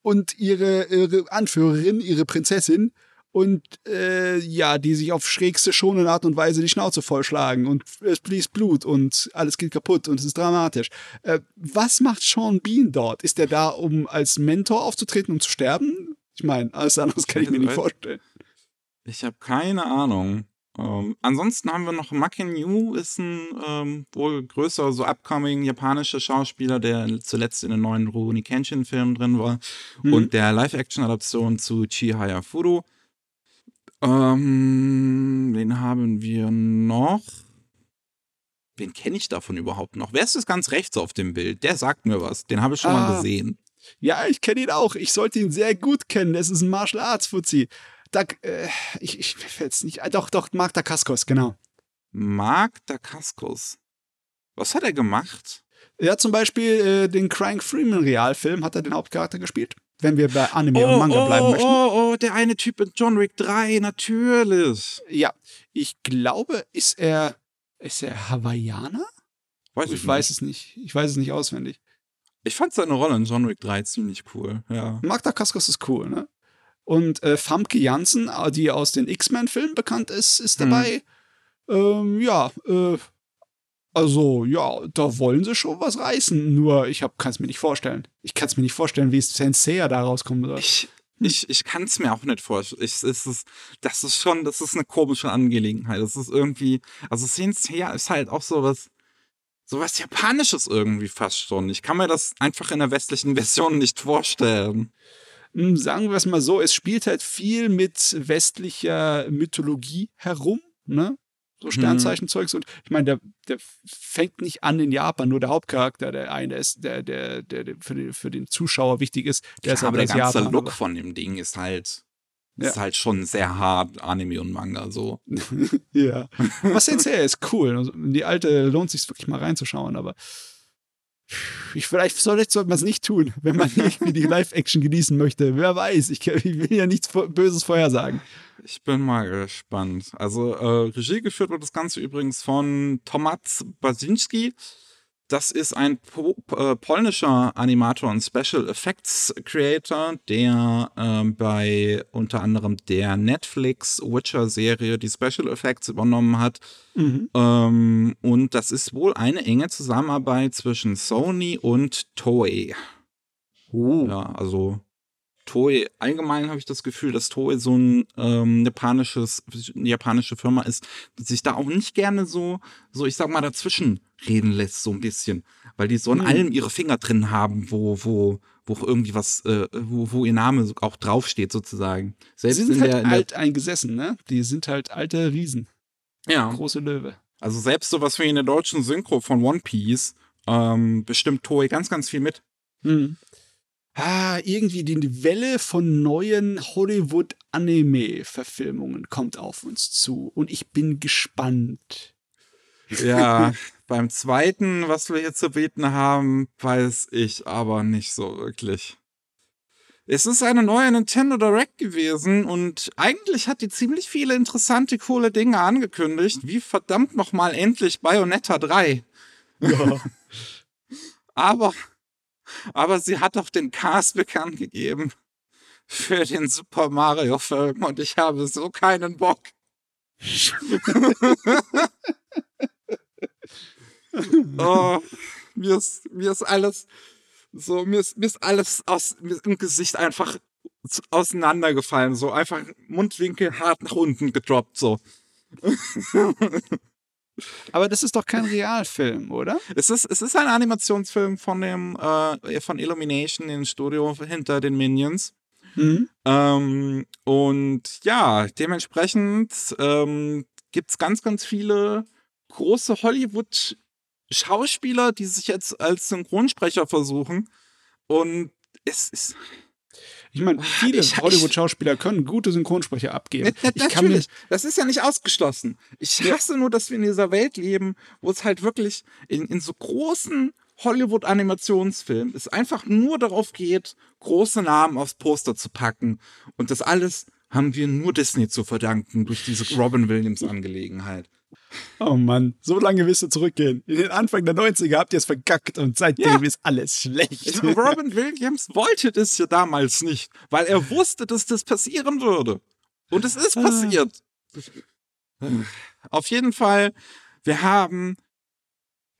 Und ihre, ihre Anführerin, ihre Prinzessin, und äh, ja, die sich auf schrägste schonende Art und Weise die Schnauze vollschlagen und es fließt Blut und alles geht kaputt und es ist dramatisch. Äh, was macht Sean Bean dort? Ist er da, um als Mentor aufzutreten, um zu sterben? Ich meine, alles anderes kann ich mir nicht vorstellen. Ich habe keine Ahnung. Ähm, ansonsten haben wir noch Makin Yu, ist ein ähm, wohl größer, so upcoming japanischer Schauspieler, der zuletzt in den neuen Rurouni Kenshin-Film drin war hm. und der Live-Action-Adaption zu Chihaya Furu. Ähm, wen haben wir noch? Wen kenne ich davon überhaupt noch? Wer ist das ganz rechts auf dem Bild? Der sagt mir was. Den habe ich schon ah. mal gesehen. Ja, ich kenne ihn auch. Ich sollte ihn sehr gut kennen. Das ist ein Martial Arts Fuzzi. Da, äh, ich, ich fällt's nicht. Doch, doch, Mark Dacascos, genau. Mark Dacascos. Was hat er gemacht? Ja, zum Beispiel äh, den Crying Freeman Realfilm hat er den Hauptcharakter gespielt wenn wir bei Anime oh, und Manga oh, bleiben oh, möchten. Oh, oh, der eine Typ in John Wick 3, natürlich. Ja, ich glaube, ist er, ist er Hawaiianer? Weiß ich, ich weiß es nicht. Ich weiß es nicht auswendig. Ich fand seine Rolle in John Wick 3 ziemlich cool, ja. Magda Kaskos ist cool, ne? Und äh, Famke Janssen, die aus den X-Men-Filmen bekannt ist, ist hm. dabei. Hm. Ähm, ja, äh, also, ja, da wollen sie schon was reißen. Nur, ich kann es mir nicht vorstellen. Ich kann es mir nicht vorstellen, wie es Sensei da rauskommen soll. Ich, ich, ich kann es mir auch nicht vorstellen. Ich, es ist, das ist schon, das ist eine komische Angelegenheit. Das ist irgendwie, also Sensei ist halt auch sowas, sowas Japanisches irgendwie fast schon. Ich kann mir das einfach in der westlichen Version nicht vorstellen. Hm, sagen wir es mal so, es spielt halt viel mit westlicher Mythologie herum, ne? so mhm. Sternzeichenzeugs. Und ich meine, der, der fängt nicht an in Japan, nur der Hauptcharakter, der eine ist, der, der, der, der für, den, für den Zuschauer wichtig ist. Der ja, ist aber der ganze Japan, Look von dem Ding ist halt. Ja. Ist halt schon sehr hart, Anime und Manga so. ja. Was jetzt her ist, cool. Also, die alte lohnt sich wirklich mal reinzuschauen, aber ich, vielleicht, vielleicht sollte man es nicht tun, wenn man irgendwie die Live-Action genießen möchte. Wer weiß, ich, ich, will ja nichts Böses vorhersagen. Ich bin mal gespannt. Also äh, Regie geführt wird das Ganze übrigens von Tomasz Basinski. Das ist ein po äh, polnischer Animator und Special Effects Creator, der äh, bei unter anderem der Netflix Witcher-Serie die Special Effects übernommen hat. Mhm. Ähm, und das ist wohl eine enge Zusammenarbeit zwischen Sony und Toei. Oh. Ja, also Toei, allgemein habe ich das Gefühl, dass Toei so ein ähm, japanisches, eine japanische Firma ist, die sich da auch nicht gerne so, so ich sag mal, dazwischen reden lässt, so ein bisschen. Weil die so in hm. allem ihre Finger drin haben, wo, wo, wo irgendwie was, äh, wo, wo ihr Name auch draufsteht, sozusagen. Selbst Sie sind halt der, alt eingesessen, ne? Die sind halt alte Riesen. Ja. Große Löwe. Also selbst sowas wie in der deutschen Synchro von One Piece ähm, bestimmt Toei ganz, ganz viel mit. Hm ah, irgendwie die Welle von neuen Hollywood-Anime-Verfilmungen kommt auf uns zu. Und ich bin gespannt. Ja, beim zweiten, was wir hier zu bieten haben, weiß ich aber nicht so wirklich. Es ist eine neue Nintendo Direct gewesen und eigentlich hat die ziemlich viele interessante, coole Dinge angekündigt, wie verdammt nochmal endlich Bayonetta 3. Ja. aber aber sie hat auch den Cast bekannt gegeben für den Super Mario Film und ich habe so keinen Bock. oh, mir ist, mir ist alles so, mir ist, mir ist alles aus ist im Gesicht einfach auseinandergefallen, so einfach Mundwinkel hart nach unten gedroppt, so. Aber das ist doch kein Realfilm, oder? Es ist, es ist ein Animationsfilm von dem äh, von Illumination, dem Studio hinter den Minions. Mhm. Ähm, und ja, dementsprechend ähm, gibt es ganz, ganz viele große Hollywood-Schauspieler, die sich jetzt als Synchronsprecher versuchen. Und es ist. Ich meine, viele Hollywood-Schauspieler können gute Synchronsprecher abgeben. Na, na, natürlich, das ist ja nicht ausgeschlossen. Ich hasse nur, dass wir in dieser Welt leben, wo es halt wirklich in, in so großen Hollywood-Animationsfilmen es einfach nur darauf geht, große Namen aufs Poster zu packen. Und das alles haben wir nur Disney zu verdanken durch diese Robin Williams-Angelegenheit. Oh Mann, so lange willst du zurückgehen. In den Anfang der 90er habt ihr es verkackt und seitdem ja. ist alles schlecht. Robin Williams wollte das ja damals nicht, weil er wusste, dass das passieren würde. Und es ist ah. passiert. Auf jeden Fall, wir haben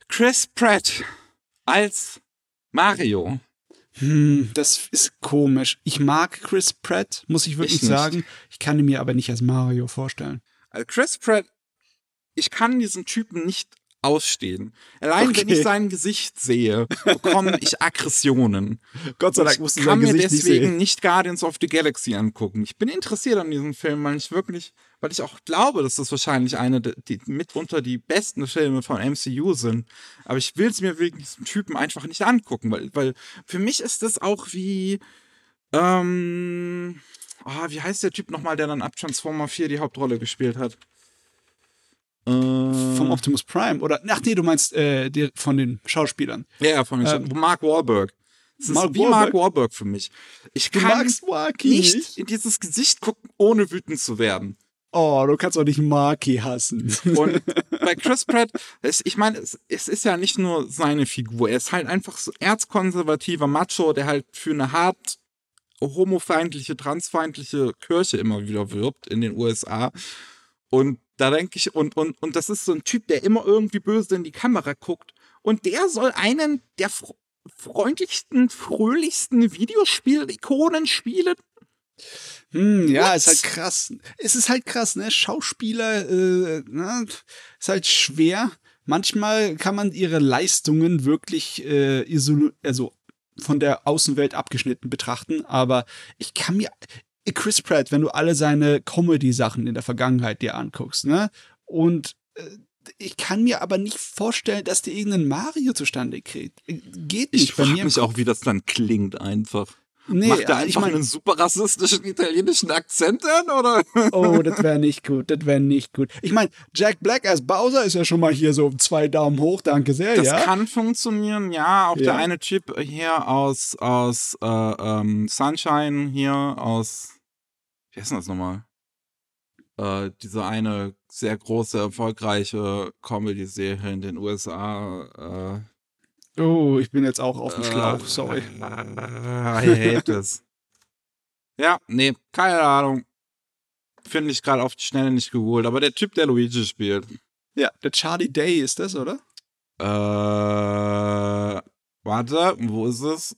Chris Pratt als Mario. Hm, das ist komisch. Ich mag Chris Pratt, muss ich wirklich ich sagen. Ich kann ihn mir aber nicht als Mario vorstellen. Also Chris Pratt, ich kann diesen Typen nicht ausstehen. Allein okay. wenn ich sein Gesicht sehe, bekomme ich Aggressionen. Gott sei Dank musst du sein Gesicht Ich kann mir deswegen nicht, nicht Guardians of the Galaxy angucken. Ich bin interessiert an diesem Film, weil ich wirklich weil ich auch glaube, dass das wahrscheinlich eine, die mitunter die besten Filme von MCU sind. Aber ich will es mir wegen diesem Typen einfach nicht angucken, weil, weil für mich ist das auch wie, ähm, oh, wie heißt der Typ nochmal, der dann ab Transformer 4 die Hauptrolle gespielt hat? Äh, Vom Optimus Prime? Oder, ach nee, du meinst äh, die, von den Schauspielern. Ja, von den ähm. Mark Wahlberg. Das ist Mark wie Mark Wahlberg für mich. Ich kann nicht in dieses Gesicht gucken, ohne wütend zu werden. Oh, du kannst doch nicht Marky hassen. Und bei Chris Pratt, es, ich meine, es, es, ist ja nicht nur seine Figur. Er ist halt einfach so erzkonservativer Macho, der halt für eine hart homofeindliche, transfeindliche Kirche immer wieder wirbt in den USA. Und da denke ich, und, und, und das ist so ein Typ, der immer irgendwie böse in die Kamera guckt. Und der soll einen der freundlichsten, fröhlichsten Videospiel-Ikonen spielen. Hm, ja, What? ist halt krass. Es ist halt krass, ne? Schauspieler, äh, ne? ist halt schwer. Manchmal kann man ihre Leistungen wirklich äh, also von der Außenwelt abgeschnitten betrachten, aber ich kann mir Chris Pratt, wenn du alle seine Comedy-Sachen in der Vergangenheit dir anguckst, ne? Und äh, ich kann mir aber nicht vorstellen, dass der irgendeinen Mario zustande kriegt. Geht nicht ich. Ich mich auch, wie das dann klingt einfach. Nee, Macht er einfach ich mein, einen super rassistischen italienischen Akzent an, oder? Oh, das wäre nicht gut, das wäre nicht gut. Ich meine, Jack Black als Bowser ist ja schon mal hier so zwei Daumen hoch, danke sehr, das ja. Das kann funktionieren, ja. Auch ja. der eine Typ hier aus, aus äh, ähm, Sunshine hier, aus, wie heißt denn das nochmal? Äh, diese eine sehr große, erfolgreiche Comedy-Serie in den USA, äh, Oh, ich bin jetzt auch auf dem Schlauch, sorry. I hate this. Ja, nee, keine Ahnung. Finde ich gerade auf die Schnelle nicht geholt. Aber der Typ, der Luigi spielt. Ja, der Charlie Day ist das, oder? Äh, warte, wo ist es?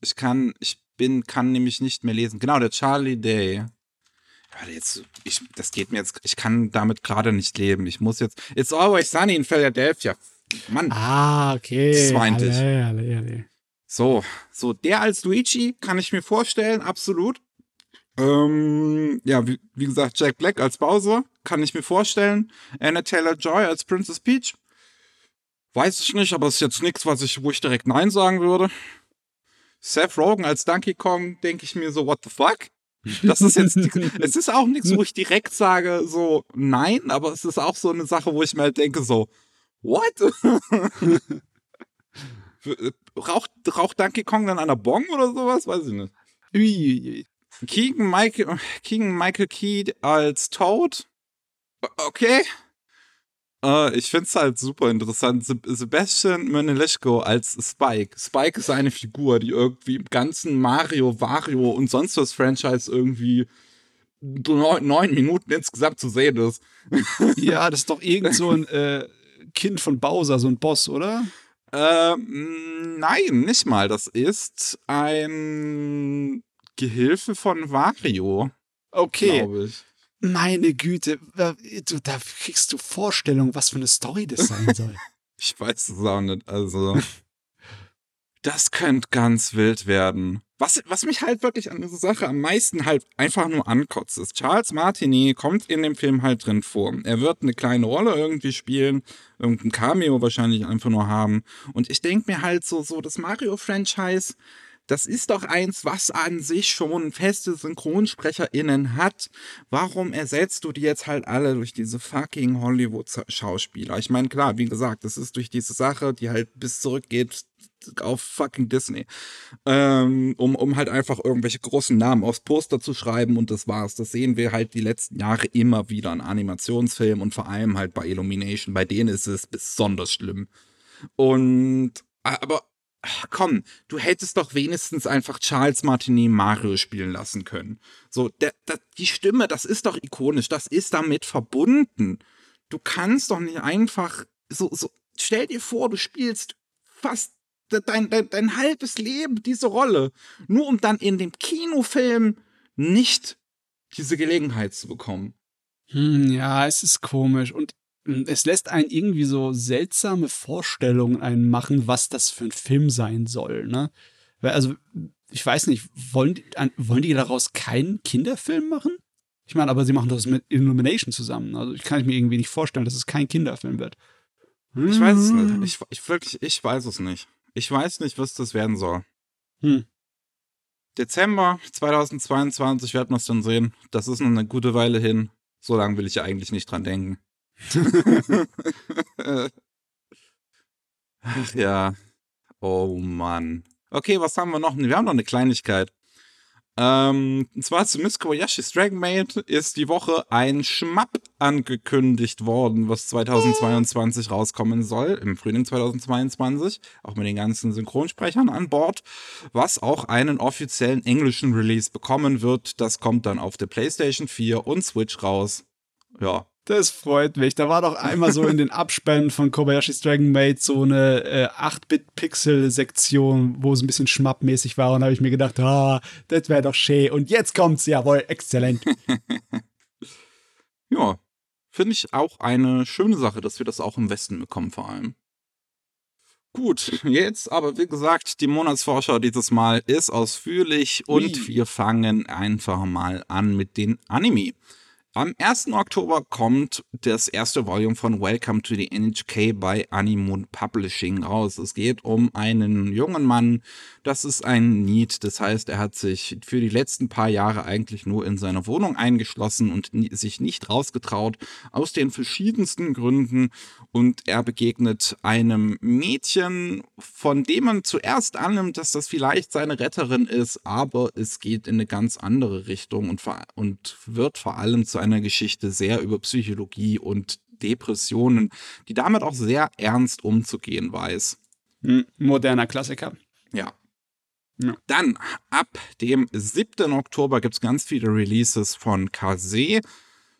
Ich kann, ich bin, kann nämlich nicht mehr lesen. Genau, der Charlie Day. Jetzt, ich, das geht mir jetzt, ich kann damit gerade nicht leben. Ich muss jetzt, It's Always Sunny in Philadelphia. Mann. Ah, okay. Das meinte ich. Alle, alle. So, so, der als Luigi kann ich mir vorstellen, absolut. Ähm, ja, wie, wie, gesagt, Jack Black als Bowser kann ich mir vorstellen. Anna Taylor Joy als Princess Peach. Weiß ich nicht, aber es ist jetzt nichts, was ich, wo ich direkt Nein sagen würde. Seth Rogen als Donkey Kong denke ich mir so, what the fuck? Das ist jetzt, es ist auch nichts, wo ich direkt sage, so, nein, aber es ist auch so eine Sache, wo ich mir halt denke, so, What? Raucht, raucht Donkey Kong dann an der Bong oder sowas? Weiß ich nicht. Keegan Michael, Keegan Michael Key als Toad. Okay. Uh, ich finde es halt super interessant. Sebastian Meneleshko als Spike. Spike ist eine Figur, die irgendwie im ganzen Mario, Wario und sonst was Franchise irgendwie neun Minuten insgesamt zu sehen ist. ja, das ist doch irgend so ein äh, Kind von Bowser, so ein Boss, oder? Ähm, nein, nicht mal. Das ist ein Gehilfe von Wario. Okay. Ich. Meine Güte, da, da kriegst du Vorstellung, was für eine Story das sein soll. ich weiß es auch nicht. Also, das könnte ganz wild werden. Was, was mich halt wirklich an dieser Sache am meisten halt einfach nur ankotzt, ist, Charles Martinet kommt in dem Film halt drin vor. Er wird eine kleine Rolle irgendwie spielen, irgendein Cameo wahrscheinlich einfach nur haben. Und ich denke mir halt so, so das Mario-Franchise, das ist doch eins, was an sich schon feste SynchronsprecherInnen hat. Warum ersetzt du die jetzt halt alle durch diese fucking Hollywood-Schauspieler? Ich meine, klar, wie gesagt, das ist durch diese Sache, die halt bis zurückgeht auf fucking Disney. Ähm, um, um halt einfach irgendwelche großen Namen aufs Poster zu schreiben und das war's. Das sehen wir halt die letzten Jahre immer wieder in Animationsfilmen und vor allem halt bei Illumination. Bei denen ist es besonders schlimm. Und aber komm, du hättest doch wenigstens einfach Charles Martinet Mario spielen lassen können. So, der, der, die Stimme, das ist doch ikonisch, das ist damit verbunden. Du kannst doch nicht einfach so, so, stell dir vor, du spielst fast dein, dein, dein halbes Leben diese Rolle, nur um dann in dem Kinofilm nicht diese Gelegenheit zu bekommen. Hm, ja, es ist komisch. Und es lässt einen irgendwie so seltsame Vorstellungen einen machen, was das für ein Film sein soll, ne? Weil, also, ich weiß nicht, wollen die, wollen die daraus keinen Kinderfilm machen? Ich meine, aber sie machen das mit Illumination zusammen. Also, ich kann mir irgendwie nicht vorstellen, dass es kein Kinderfilm wird. Ich weiß es nicht. Ich, ich, wirklich, ich weiß es nicht. Ich weiß nicht, was das werden soll. Hm. Dezember 2022 werden wir es dann sehen. Das ist noch eine gute Weile hin. So lange will ich ja eigentlich nicht dran denken. Ach ja. Oh Mann. Okay, was haben wir noch? Wir haben noch eine Kleinigkeit. Ähm, und zwar zu Miss Kobayashi's Dragon Maid ist die Woche ein Schmapp angekündigt worden, was 2022 rauskommen soll, im Frühling 2022, auch mit den ganzen Synchronsprechern an Bord, was auch einen offiziellen englischen Release bekommen wird. Das kommt dann auf der PlayStation 4 und Switch raus. Ja, das freut mich. Da war doch einmal so in den Abspänen von Kobayashi's Dragon Maid so eine äh, 8-Bit-Pixel-Sektion, wo es ein bisschen schmappmäßig war. Und da habe ich mir gedacht, ah, das wäre doch schön. Und jetzt kommt's, jawohl, exzellent. ja, finde ich auch eine schöne Sache, dass wir das auch im Westen bekommen, vor allem. Gut, jetzt aber wie gesagt, die Monatsvorschau dieses Mal ist ausführlich und Ui. wir fangen einfach mal an mit den Anime. Am 1. Oktober kommt das erste Volume von Welcome to the NHK bei Animoon Publishing raus. Es geht um einen jungen Mann, das ist ein Need, das heißt, er hat sich für die letzten paar Jahre eigentlich nur in seiner Wohnung eingeschlossen und sich nicht rausgetraut, aus den verschiedensten Gründen. Und er begegnet einem Mädchen, von dem man zuerst annimmt, dass das vielleicht seine Retterin ist, aber es geht in eine ganz andere Richtung und, und wird vor allem zu einer Geschichte sehr über Psychologie und Depressionen, die damit auch sehr ernst umzugehen weiß. Moderner Klassiker. Ja. ja. Dann ab dem 7. Oktober gibt es ganz viele Releases von Kase.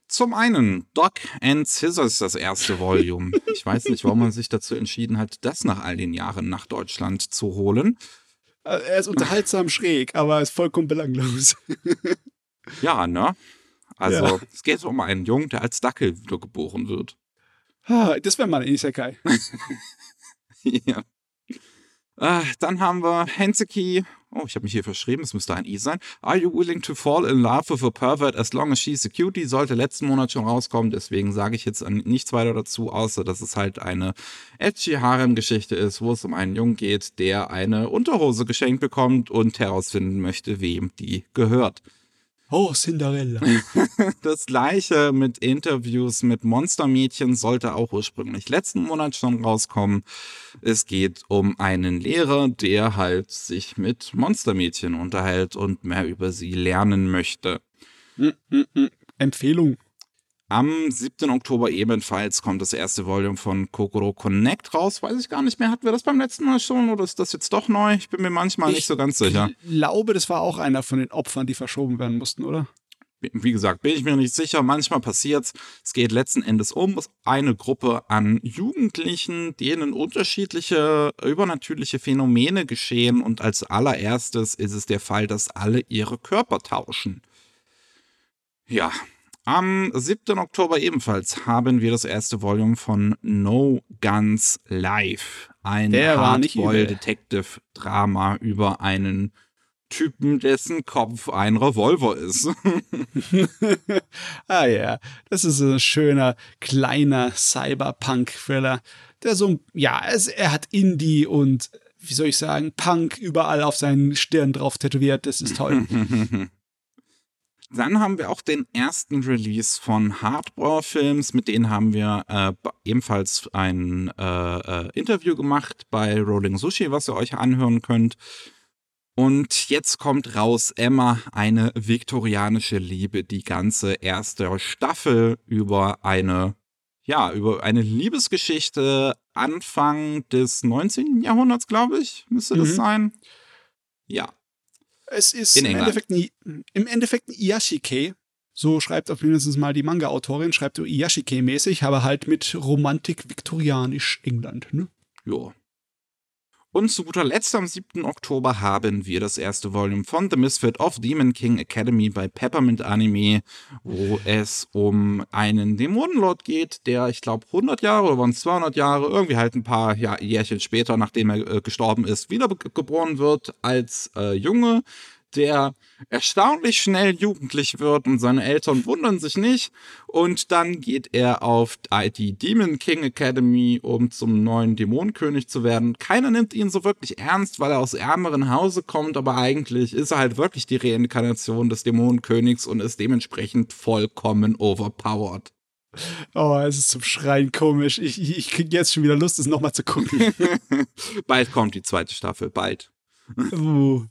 Zum einen Doc and Scissors, das erste Volume. Ich weiß nicht, warum man sich dazu entschieden hat, das nach all den Jahren nach Deutschland zu holen. Äh, er ist unterhaltsam schräg, aber ist vollkommen belanglos. ja, ne? Also, ja. es geht um einen Jungen, der als Dackel wiedergeboren wird. Das wäre mal ein Isekai. ja. Äh, dann haben wir Henseki. Oh, ich habe mich hier verschrieben, es müsste ein I sein. Are you willing to fall in love with a pervert as long as she's a cutie? Sollte letzten Monat schon rauskommen, deswegen sage ich jetzt nichts weiter dazu, außer dass es halt eine edgy Harem-Geschichte ist, wo es um einen Jungen geht, der eine Unterhose geschenkt bekommt und herausfinden möchte, wem die gehört. Oh, Cinderella. das gleiche mit Interviews mit Monstermädchen sollte auch ursprünglich letzten Monat schon rauskommen. Es geht um einen Lehrer, der halt sich mit Monstermädchen unterhält und mehr über sie lernen möchte. Mm, mm, mm. Empfehlung. Am 7. Oktober ebenfalls kommt das erste Volume von Kokoro Connect raus. Weiß ich gar nicht mehr. Hatten wir das beim letzten Mal schon oder ist das jetzt doch neu? Ich bin mir manchmal ich nicht so ganz sicher. Ich glaube, das war auch einer von den Opfern, die verschoben werden mussten, oder? wie gesagt, bin ich mir nicht sicher. Manchmal passiert's. Es geht letzten Endes um eine Gruppe an Jugendlichen, denen unterschiedliche übernatürliche Phänomene geschehen. Und als allererstes ist es der Fall, dass alle ihre Körper tauschen. Ja. Am 7. Oktober ebenfalls haben wir das erste Volume von No Guns Live. Ein Hardboil-Detective-Drama über einen Typen, dessen Kopf ein Revolver ist. ah ja, das ist ein schöner, kleiner Cyberpunk-Thriller, der so, ja, es, er hat Indie und, wie soll ich sagen, Punk überall auf seinen Stirn drauf tätowiert. Das ist toll. Dann haben wir auch den ersten Release von Hardball Films. Mit denen haben wir äh, ebenfalls ein äh, äh, Interview gemacht bei Rolling Sushi, was ihr euch anhören könnt. Und jetzt kommt raus Emma, eine viktorianische Liebe, die ganze erste Staffel über eine, ja, über eine Liebesgeschichte Anfang des 19. Jahrhunderts, glaube ich, müsste das mhm. sein. Ja. Es ist im Endeffekt, ein, im Endeffekt ein Iyashike. So schreibt auf mindestens mal die Manga-Autorin, schreibt so Iyashike-mäßig, aber halt mit Romantik viktorianisch England, ne? Ja. Und zu guter Letzt am 7. Oktober haben wir das erste Volume von The Misfit of Demon King Academy bei Peppermint Anime, wo es um einen Dämonenlord geht, der, ich glaube, 100 Jahre oder waren es 200 Jahre, irgendwie halt ein paar ja, Jährchen später, nachdem er äh, gestorben ist, wiedergeboren wird als äh, Junge, der erstaunlich schnell jugendlich wird und seine Eltern wundern sich nicht. Und dann geht er auf die Demon King Academy, um zum neuen Dämonenkönig zu werden. Keiner nimmt ihn so wirklich ernst, weil er aus ärmeren Hause kommt, aber eigentlich ist er halt wirklich die Reinkarnation des Dämonenkönigs und ist dementsprechend vollkommen overpowered. Oh, es ist zum Schreien komisch. Ich, ich, ich kriege jetzt schon wieder Lust, es nochmal zu gucken. bald kommt die zweite Staffel, bald. Uh.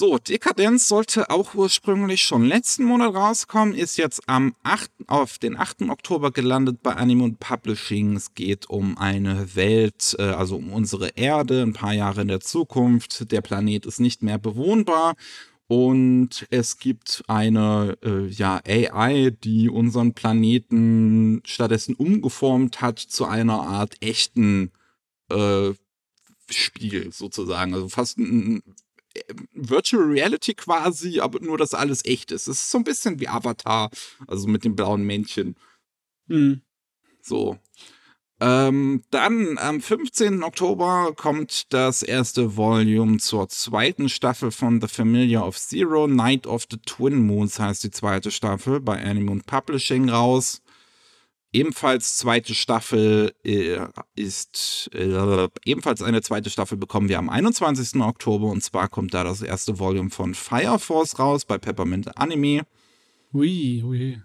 So, Dekadenz sollte auch ursprünglich schon letzten Monat rauskommen, ist jetzt am 8, auf den 8. Oktober gelandet bei Animon Publishing. Es geht um eine Welt, äh, also um unsere Erde, ein paar Jahre in der Zukunft. Der Planet ist nicht mehr bewohnbar und es gibt eine äh, ja, AI, die unseren Planeten stattdessen umgeformt hat zu einer Art echten äh, Spiel sozusagen. Also fast ein Virtual Reality quasi, aber nur, dass alles echt ist. Es ist so ein bisschen wie Avatar, also mit dem blauen Männchen. Hm. So. Ähm, dann am 15. Oktober kommt das erste Volume zur zweiten Staffel von The Familiar of Zero. Night of the Twin Moons heißt die zweite Staffel bei Animal Publishing raus. Ebenfalls zweite Staffel äh, ist, äh, ebenfalls eine zweite Staffel bekommen wir am 21. Oktober und zwar kommt da das erste Volume von Fire Force raus bei Peppermint Anime. Ui, ui.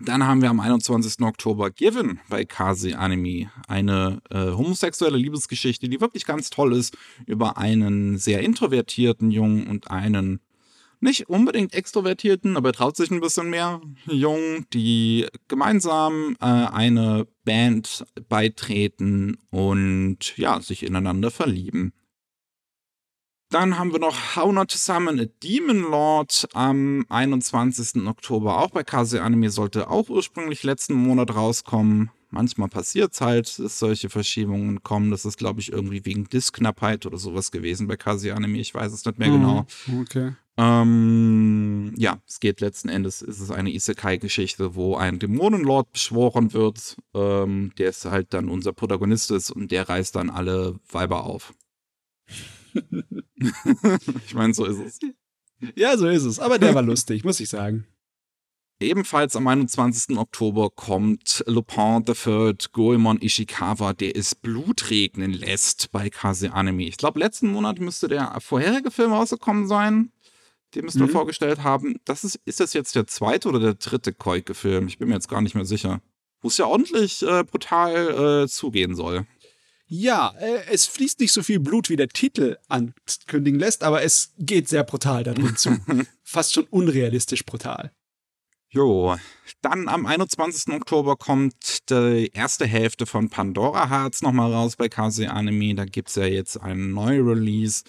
Dann haben wir am 21. Oktober Given bei Kasi Anime. Eine äh, homosexuelle Liebesgeschichte, die wirklich ganz toll ist, über einen sehr introvertierten Jungen und einen nicht unbedingt extrovertierten, aber traut sich ein bisschen mehr Jungen, die gemeinsam äh, eine Band beitreten und ja, sich ineinander verlieben. Dann haben wir noch How Not to Summon a Demon Lord am 21. Oktober. Auch bei Kase Anime sollte auch ursprünglich letzten Monat rauskommen. Manchmal passiert es halt, dass solche Verschiebungen kommen. Das ist, glaube ich, irgendwie wegen Diskknappheit oder sowas gewesen bei Kase Anime. Ich weiß es nicht mehr mhm. genau. Okay. Ähm, ja, es geht letzten Endes, ist es eine Isekai-Geschichte, wo ein Dämonenlord beschworen wird, ähm, der ist halt dann unser Protagonist ist und der reißt dann alle Weiber auf. ich meine, so ist es. Ja, so ist es. Aber der war lustig, muss ich sagen. Ebenfalls am 21. Oktober kommt Lupin III Goemon Ishikawa, der es Blut regnen lässt bei Kase Anime. Ich glaube, letzten Monat müsste der vorherige Film rausgekommen sein den wir mhm. vorgestellt haben. Das ist, ist das jetzt der zweite oder der dritte Koike-Film? Ich bin mir jetzt gar nicht mehr sicher. Wo es ja ordentlich äh, brutal äh, zugehen soll. Ja, äh, es fließt nicht so viel Blut, wie der Titel ankündigen lässt, aber es geht sehr brutal da drin zu. Fast schon unrealistisch brutal. Jo, dann am 21. Oktober kommt die erste Hälfte von Pandora Hearts nochmal raus bei KC Anime. Da gibt es ja jetzt einen neuen Release.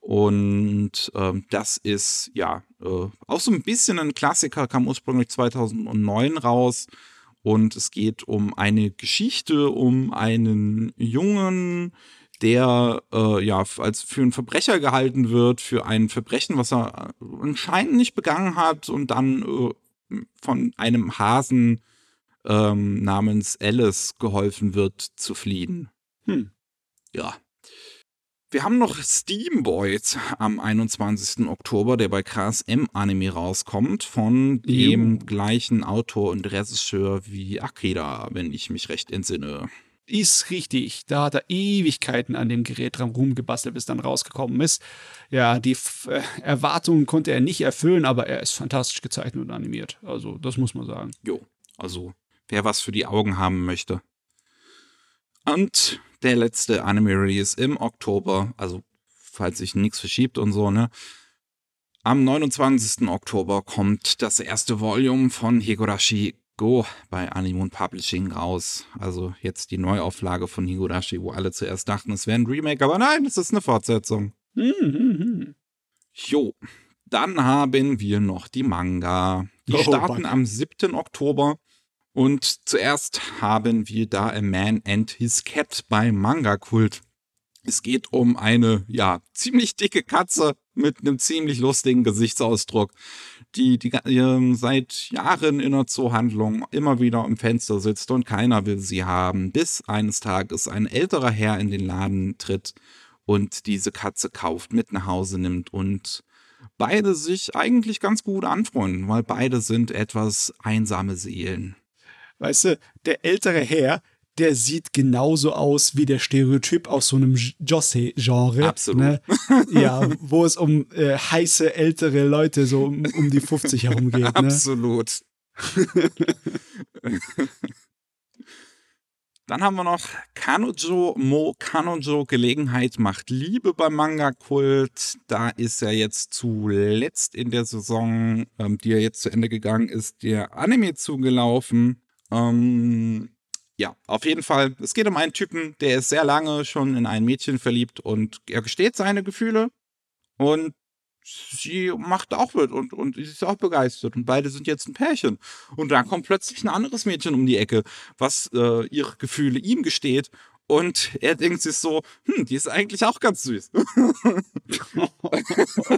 Und ähm, das ist ja äh, auch so ein bisschen ein Klassiker, kam ursprünglich 2009 raus. Und es geht um eine Geschichte, um einen Jungen, der äh, ja als für einen Verbrecher gehalten wird, für ein Verbrechen, was er anscheinend nicht begangen hat und dann äh, von einem Hasen ähm, namens Alice geholfen wird zu fliehen. Hm. Ja. Wir haben noch Steamboys am 21. Oktober, der bei KSM Anime rauskommt, von dem Juh. gleichen Autor und Regisseur wie Akira, wenn ich mich recht entsinne. Ist richtig. Da hat er Ewigkeiten an dem Gerät dran rumgebastelt, bis dann rausgekommen ist. Ja, die F äh, Erwartungen konnte er nicht erfüllen, aber er ist fantastisch gezeichnet und animiert. Also, das muss man sagen. Jo, also, wer was für die Augen haben möchte. Und der letzte Anime-Release im Oktober, also, falls sich nichts verschiebt und so, ne? Am 29. Oktober kommt das erste Volume von Higurashi Go bei Animon Publishing raus. Also jetzt die Neuauflage von Higurashi, wo alle zuerst dachten, es wäre ein Remake, aber nein, es ist eine Fortsetzung. Jo. Dann haben wir noch die Manga. Die oh, starten Mann. am 7. Oktober. Und zuerst haben wir da A Man and His Cat bei Manga Kult. Es geht um eine, ja, ziemlich dicke Katze mit einem ziemlich lustigen Gesichtsausdruck, die, die äh, seit Jahren in der Zoohandlung immer wieder im Fenster sitzt und keiner will sie haben, bis eines Tages ein älterer Herr in den Laden tritt und diese Katze kauft, mit nach Hause nimmt und beide sich eigentlich ganz gut anfreunden, weil beide sind etwas einsame Seelen. Weißt du, der ältere Herr, der sieht genauso aus wie der Stereotyp aus so einem Josse-Genre. Absolut. Ne? Ja, wo es um äh, heiße ältere Leute so um, um die 50 herum geht. Ne? Absolut. Dann haben wir noch Kanojo Mo Kanojo Gelegenheit macht Liebe beim Manga Kult. Da ist ja jetzt zuletzt in der Saison, ähm, die ja jetzt zu Ende gegangen ist, der Anime zugelaufen. Ähm, ja, auf jeden Fall. Es geht um einen Typen, der ist sehr lange schon in ein Mädchen verliebt und er gesteht seine Gefühle und sie macht auch mit und, und sie ist auch begeistert und beide sind jetzt ein Pärchen. Und dann kommt plötzlich ein anderes Mädchen um die Ecke, was äh, ihre Gefühle ihm gesteht und er denkt sich so, hm, die ist eigentlich auch ganz süß.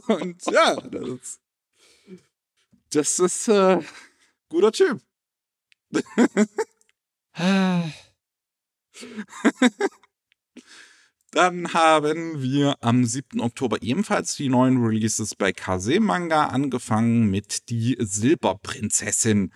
und ja, das ist, das ist äh, guter Typ. Dann haben wir am 7. Oktober ebenfalls die neuen Releases bei Kase Manga angefangen mit Die Silberprinzessin.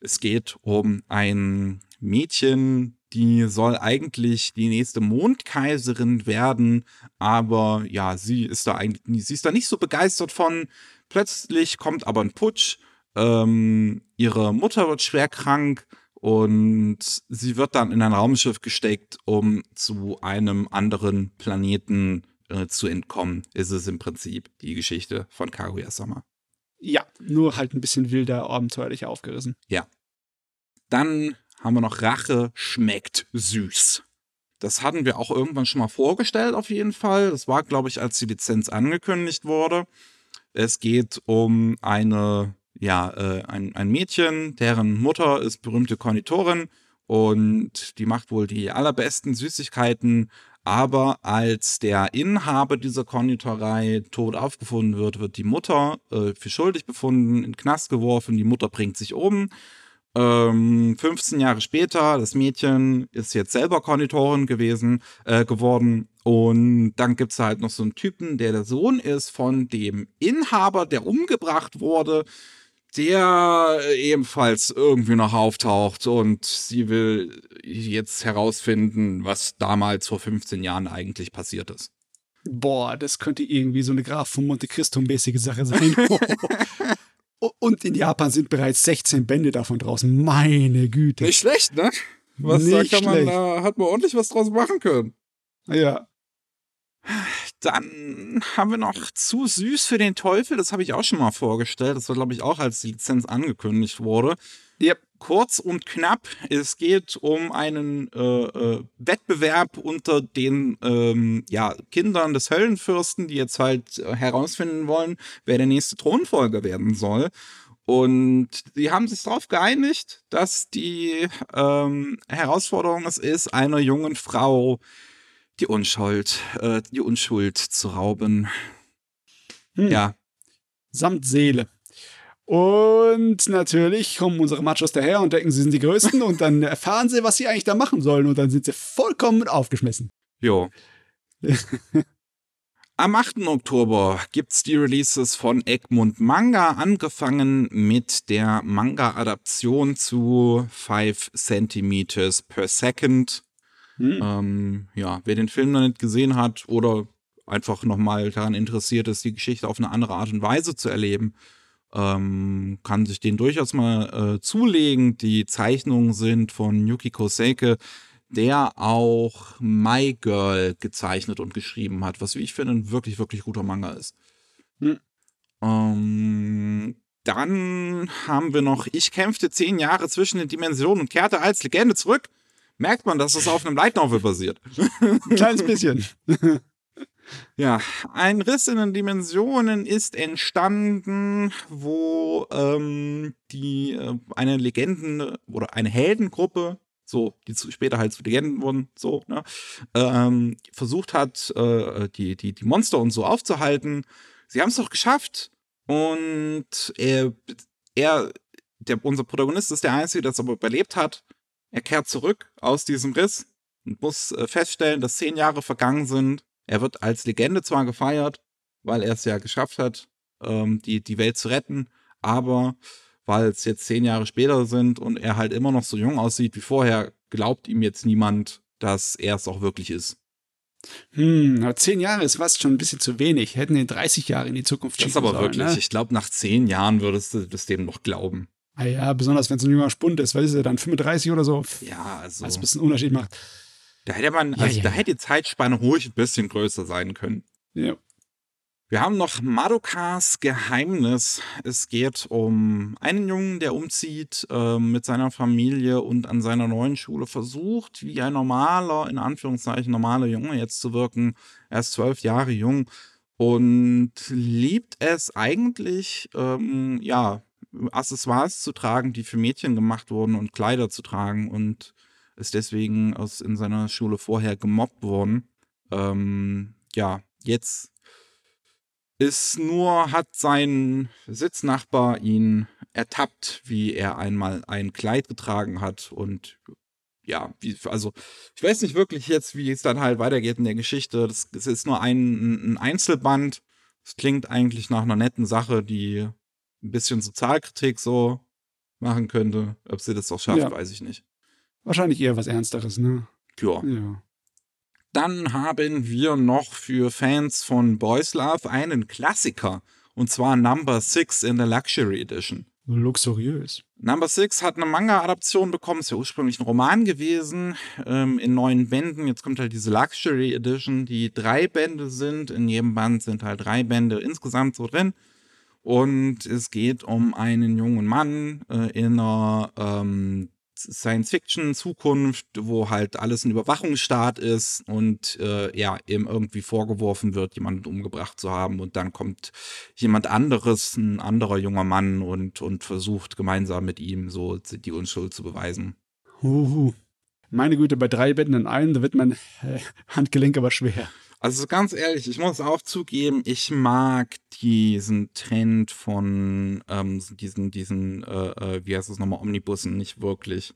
Es geht um ein Mädchen, die soll eigentlich die nächste Mondkaiserin werden, aber ja, sie ist da eigentlich, sie ist da nicht so begeistert von. Plötzlich kommt aber ein Putsch, ähm, ihre Mutter wird schwer krank, und sie wird dann in ein Raumschiff gesteckt, um zu einem anderen Planeten äh, zu entkommen. Ist es im Prinzip die Geschichte von Kaguya-sama. Ja, nur halt ein bisschen wilder, abenteuerlich aufgerissen. Ja. Dann haben wir noch Rache schmeckt süß. Das hatten wir auch irgendwann schon mal vorgestellt, auf jeden Fall. Das war, glaube ich, als die Lizenz angekündigt wurde. Es geht um eine ja, äh, ein, ein Mädchen, deren Mutter ist berühmte Konditorin und die macht wohl die allerbesten Süßigkeiten. Aber als der Inhaber dieser Konditorei tot aufgefunden wird, wird die Mutter äh, für schuldig befunden, in den Knast geworfen, die Mutter bringt sich um. Ähm, 15 Jahre später, das Mädchen ist jetzt selber Konditorin gewesen, äh, geworden. Und dann gibt es halt noch so einen Typen, der der Sohn ist von dem Inhaber, der umgebracht wurde der ebenfalls irgendwie noch auftaucht und sie will jetzt herausfinden, was damals vor 15 Jahren eigentlich passiert ist. Boah, das könnte irgendwie so eine Graf von Monte Cristo-mäßige Sache sein. und in Japan sind bereits 16 Bände davon draußen. Meine Güte. Nicht schlecht, ne? Was Nicht da kann man, da hat man ordentlich was draus machen können. Ja. Dann haben wir noch zu süß für den Teufel. Das habe ich auch schon mal vorgestellt. Das war, glaube ich, auch als die Lizenz angekündigt wurde. Yep. kurz und knapp, es geht um einen äh, äh, Wettbewerb unter den ähm, ja, Kindern des Höllenfürsten, die jetzt halt äh, herausfinden wollen, wer der nächste Thronfolger werden soll. Und sie haben sich darauf geeinigt, dass die ähm, Herausforderung es ist, einer jungen Frau die Unschuld, äh, die Unschuld zu rauben. Hm. Ja. Samt Seele. Und natürlich kommen unsere Machos daher und denken, sie sind die Größten und dann erfahren sie, was sie eigentlich da machen sollen und dann sind sie vollkommen aufgeschmissen. Jo. Am 8. Oktober gibt's die Releases von Egmont Manga, angefangen mit der Manga-Adaption zu 5 cm per second. Hm. Ähm, ja, wer den Film noch nicht gesehen hat oder einfach nochmal daran interessiert ist, die Geschichte auf eine andere Art und Weise zu erleben, ähm, kann sich den durchaus mal äh, zulegen. Die Zeichnungen sind von Yukiko Seike, der auch My Girl gezeichnet und geschrieben hat, was wie ich finde ein wirklich, wirklich guter Manga ist. Hm. Ähm, dann haben wir noch Ich kämpfte zehn Jahre zwischen den Dimensionen und kehrte als Legende zurück. Merkt man, dass es auf einem Light Novel basiert. Ein kleines bisschen. Ja, ein Riss in den Dimensionen ist entstanden, wo ähm, die äh, eine Legenden oder eine Heldengruppe, so die zu, später halt zu Legenden wurden, so ne, ähm, versucht hat, äh, die die die Monster und so aufzuhalten. Sie haben es doch geschafft und er er der unser Protagonist ist der einzige, der es aber überlebt hat. Er kehrt zurück aus diesem Riss und muss äh, feststellen, dass zehn Jahre vergangen sind er wird als Legende zwar gefeiert, weil er es ja geschafft hat, ähm, die, die Welt zu retten, aber weil es jetzt zehn Jahre später sind und er halt immer noch so jung aussieht wie vorher, glaubt ihm jetzt niemand, dass er es auch wirklich ist. Hm, aber zehn Jahre ist fast schon ein bisschen zu wenig. Hätten ihn 30 Jahre in die Zukunft schicken Das ist aber sollen, wirklich. Ne? Ich glaube, nach zehn Jahren würdest du das dem noch glauben. Ah ja, besonders wenn es ein junger Spund ist, weil ist er dann 35 oder so. Ja, also. Was ein bisschen Unterschied macht. Da hätte man, also ja, ja. da hätte die Zeitspanne ruhig ein bisschen größer sein können. Ja. Wir haben noch Madokas Geheimnis. Es geht um einen Jungen, der umzieht äh, mit seiner Familie und an seiner neuen Schule versucht, wie ein normaler, in Anführungszeichen normaler Junge jetzt zu wirken. Er ist zwölf Jahre jung und liebt es eigentlich, ähm, ja, Accessoires zu tragen, die für Mädchen gemacht wurden und Kleider zu tragen und ist deswegen aus, in seiner Schule vorher gemobbt worden. Ähm, ja, jetzt ist nur, hat sein Sitznachbar ihn ertappt, wie er einmal ein Kleid getragen hat und ja, wie, also ich weiß nicht wirklich jetzt, wie es dann halt weitergeht in der Geschichte. Das, das ist nur ein, ein Einzelband. Es klingt eigentlich nach einer netten Sache, die ein bisschen Sozialkritik so machen könnte. Ob sie das auch schafft, ja. weiß ich nicht. Wahrscheinlich eher was Ernsteres, ne? Ja. ja. Dann haben wir noch für Fans von Boys Love einen Klassiker. Und zwar Number 6 in der Luxury Edition. Luxuriös. Number 6 hat eine Manga-Adaption bekommen, ist ja ursprünglich ein Roman gewesen, ähm, in neun Bänden. Jetzt kommt halt diese Luxury Edition, die drei Bände sind. In jedem Band sind halt drei Bände insgesamt so drin. Und es geht um einen jungen Mann äh, in einer ähm, Science-Fiction-Zukunft, wo halt alles ein Überwachungsstaat ist und äh, ja, eben irgendwie vorgeworfen wird, jemanden umgebracht zu haben und dann kommt jemand anderes, ein anderer junger Mann und, und versucht gemeinsam mit ihm so die Unschuld zu beweisen. Uhu. Meine Güte, bei drei Betten in einem, da wird mein äh, Handgelenk aber schwer. Also ganz ehrlich, ich muss auch zugeben, ich mag diesen Trend von ähm, diesen, diesen, äh, äh, wie heißt es nochmal, Omnibussen nicht wirklich.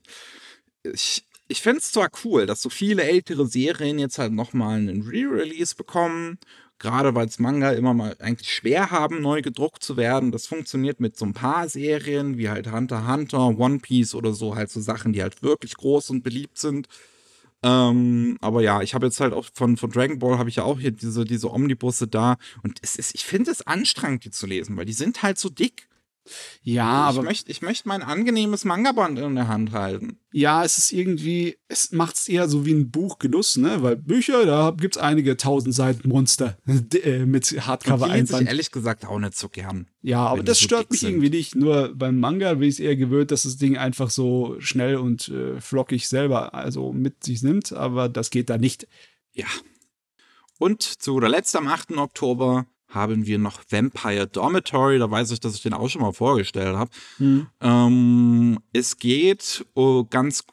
Ich, ich finde es zwar cool, dass so viele ältere Serien jetzt halt nochmal einen Re-Release bekommen, gerade weil es Manga immer mal eigentlich schwer haben, neu gedruckt zu werden. Das funktioniert mit so ein paar Serien, wie halt Hunter Hunter, One Piece oder so, halt so Sachen, die halt wirklich groß und beliebt sind. Ähm, aber ja, ich habe jetzt halt auch von, von Dragon Ball habe ich ja auch hier diese, diese Omnibusse da. Und es ist, ich finde es anstrengend, die zu lesen, weil die sind halt so dick. Ja, ich aber. Möchte, ich möchte mein angenehmes Manga-Band in der Hand halten. Ja, es ist irgendwie, es macht es eher so wie ein Buchgenuss, ne? Weil Bücher, da gibt es einige tausend Seiten Monster äh, mit Hardcover-Einband. Ich ehrlich gesagt auch nicht so gern. Ja, aber das so stört mich sind. irgendwie nicht. Nur beim Manga bin ich eher gewöhnt, dass das Ding einfach so schnell und äh, flockig selber also mit sich nimmt, aber das geht da nicht. Ja. Und zu guter Letzt am 8. Oktober haben wir noch Vampire Dormitory. Da weiß ich, dass ich den auch schon mal vorgestellt habe. Mhm. Ähm, es geht oh, ganz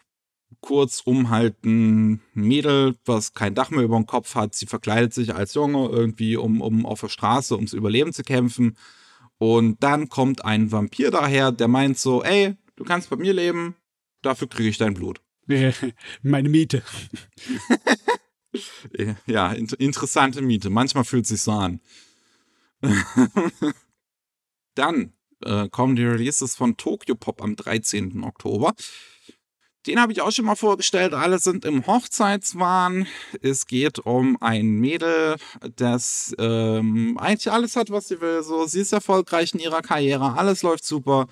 kurz um halt ein Mädel, was kein Dach mehr über dem Kopf hat. Sie verkleidet sich als Junge irgendwie, um, um auf der Straße ums Überleben zu kämpfen. Und dann kommt ein Vampir daher, der meint so, ey, du kannst bei mir leben, dafür kriege ich dein Blut. Meine Miete. ja, in interessante Miete. Manchmal fühlt es sich so an. Dann äh, kommen die Releases von Tokyo Pop am 13. Oktober. Den habe ich auch schon mal vorgestellt. Alle sind im Hochzeitswahn. Es geht um ein Mädel, das ähm, eigentlich alles hat, was sie will. So, sie ist erfolgreich in ihrer Karriere, alles läuft super.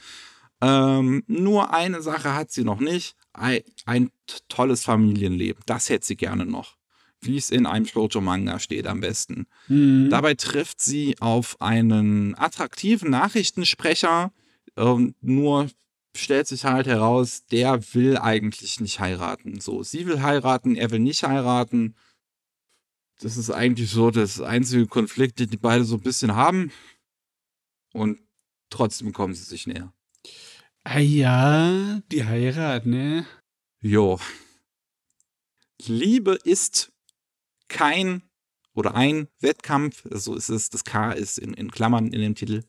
Ähm, nur eine Sache hat sie noch nicht: ein, ein tolles Familienleben. Das hätte sie gerne noch wie es in einem Shoujo-Manga steht am besten. Mhm. Dabei trifft sie auf einen attraktiven Nachrichtensprecher, äh, nur stellt sich halt heraus, der will eigentlich nicht heiraten. So, sie will heiraten, er will nicht heiraten. Das ist eigentlich so das einzige Konflikt, den die beide so ein bisschen haben. Und trotzdem kommen sie sich näher. Ah ja, die Heirat, ne? Jo. Liebe ist kein oder ein Wettkampf, so ist es, das K ist in, in Klammern in dem Titel,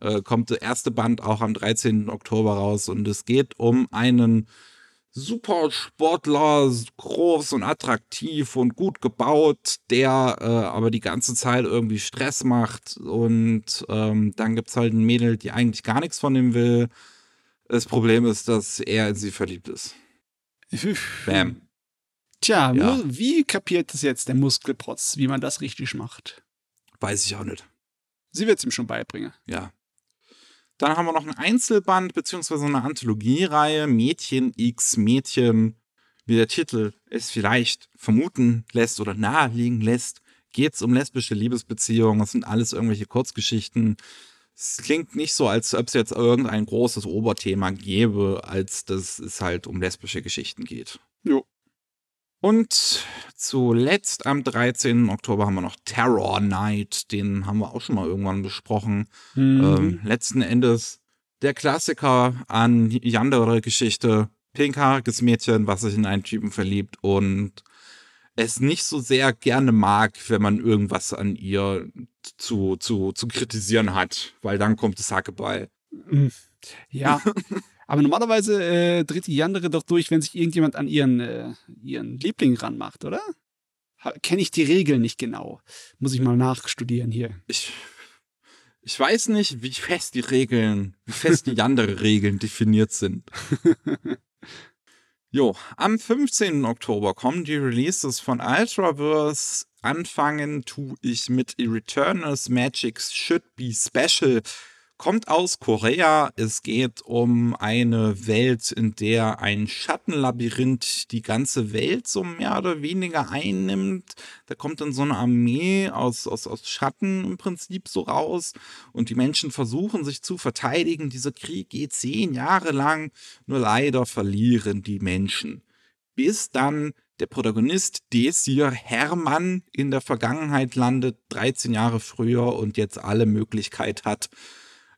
äh, kommt der erste Band auch am 13. Oktober raus und es geht um einen Supersportler, groß und attraktiv und gut gebaut, der äh, aber die ganze Zeit irgendwie Stress macht und ähm, dann gibt es halt ein Mädel, die eigentlich gar nichts von ihm will. Das Problem ist, dass er in sie verliebt ist. Bam. Tja, ja. wie kapiert das jetzt der Muskelprotz, wie man das richtig macht? Weiß ich auch nicht. Sie wird es ihm schon beibringen. Ja. Dann haben wir noch ein Einzelband beziehungsweise eine Anthologiereihe Mädchen X Mädchen. Wie der Titel es vielleicht vermuten lässt oder naheliegen lässt, geht es um lesbische Liebesbeziehungen. Das sind alles irgendwelche Kurzgeschichten. Es klingt nicht so, als ob es jetzt irgendein großes Oberthema gäbe, als dass es halt um lesbische Geschichten geht. Jo. Und zuletzt am 13. Oktober haben wir noch Terror Night. Den haben wir auch schon mal irgendwann besprochen. Mhm. Ähm, letzten Endes der Klassiker an Yandere Geschichte. Pinkhaariges Mädchen, was sich in einen Typen verliebt und es nicht so sehr gerne mag, wenn man irgendwas an ihr zu, zu, zu kritisieren hat, weil dann kommt das Hackeball. Mhm. Ja, Aber normalerweise äh, dreht die Yandere doch durch, wenn sich irgendjemand an ihren, äh, ihren Liebling ranmacht, oder? Kenne ich die Regeln nicht genau. Muss ich mal nachstudieren hier. Ich, ich weiß nicht, wie fest die Regeln, wie fest die Yandere-Regeln definiert sind. Jo, am 15. Oktober kommen die Releases von Ultraverse. Anfangen tue ich mit Returnals Magics Should Be Special kommt aus Korea. Es geht um eine Welt, in der ein Schattenlabyrinth die ganze Welt so mehr oder weniger einnimmt. Da kommt dann so eine Armee aus, aus, aus Schatten im Prinzip so raus und die Menschen versuchen sich zu verteidigen. Dieser Krieg geht zehn Jahre lang, nur leider verlieren die Menschen. Bis dann der Protagonist Desir Hermann in der Vergangenheit landet, 13 Jahre früher und jetzt alle Möglichkeit hat,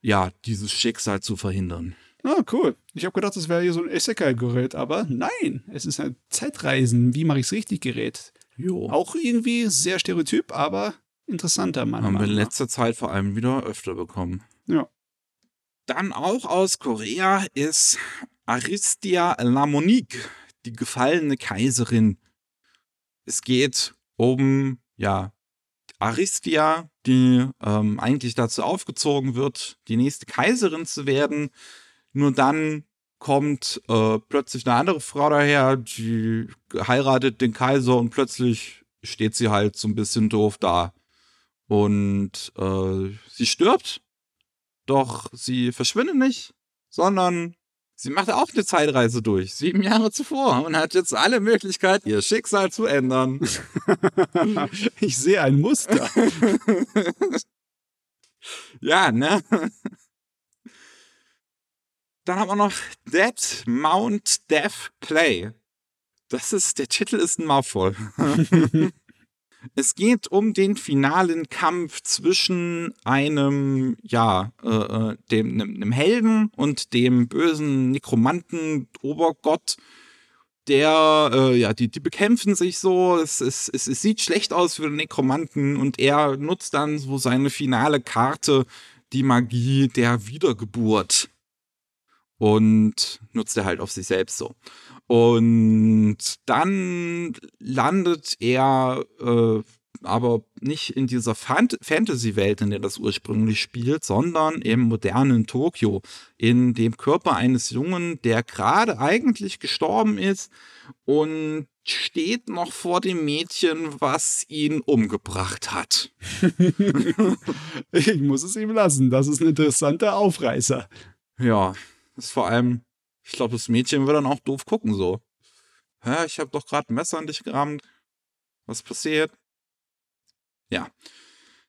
ja, dieses Schicksal zu verhindern. Ah, cool. Ich habe gedacht, das wäre hier so ein Isekai-Gerät, aber nein, es ist ein Zeitreisen. Wie mache ich es richtig Gerät? Jo. Auch irgendwie sehr stereotyp, aber interessanter, meiner Haben wir in letzter Zeit vor allem wieder öfter bekommen. Ja. Dann auch aus Korea ist Aristia Lamonique, die gefallene Kaiserin. Es geht um, ja, Aristia, die ähm, eigentlich dazu aufgezogen wird, die nächste Kaiserin zu werden. Nur dann kommt äh, plötzlich eine andere Frau daher, die heiratet den Kaiser und plötzlich steht sie halt so ein bisschen doof da. Und äh, sie stirbt Doch sie verschwindet nicht, sondern sie macht auch eine Zeitreise durch, sieben Jahre zuvor und hat jetzt alle Möglichkeiten, ihr Schicksal zu ändern. ich sehe ein Muster. ja, ne? Dann haben wir noch Dead Mount Death Play. Das ist, der Titel ist ein Mouthful. es geht um den finalen Kampf zwischen einem, ja, äh, äh dem, einem Helden und dem bösen Nekromanten Obergott. Der, äh, ja, die, die bekämpfen sich so. Es, es, es, es sieht schlecht aus für den Nekromanten und er nutzt dann so seine finale Karte, die Magie der Wiedergeburt und nutzt er halt auf sich selbst so. Und dann landet er äh, aber nicht in dieser Fant Fantasy-Welt, in der das ursprünglich spielt, sondern im modernen Tokio, in dem Körper eines Jungen, der gerade eigentlich gestorben ist und steht noch vor dem Mädchen, was ihn umgebracht hat. ich muss es ihm lassen. Das ist ein interessanter Aufreißer. Ja, ist vor allem, ich glaube, das Mädchen wird dann auch doof gucken, so. Hä, ich habe doch gerade ein Messer an dich gerammt. Was passiert? Ja.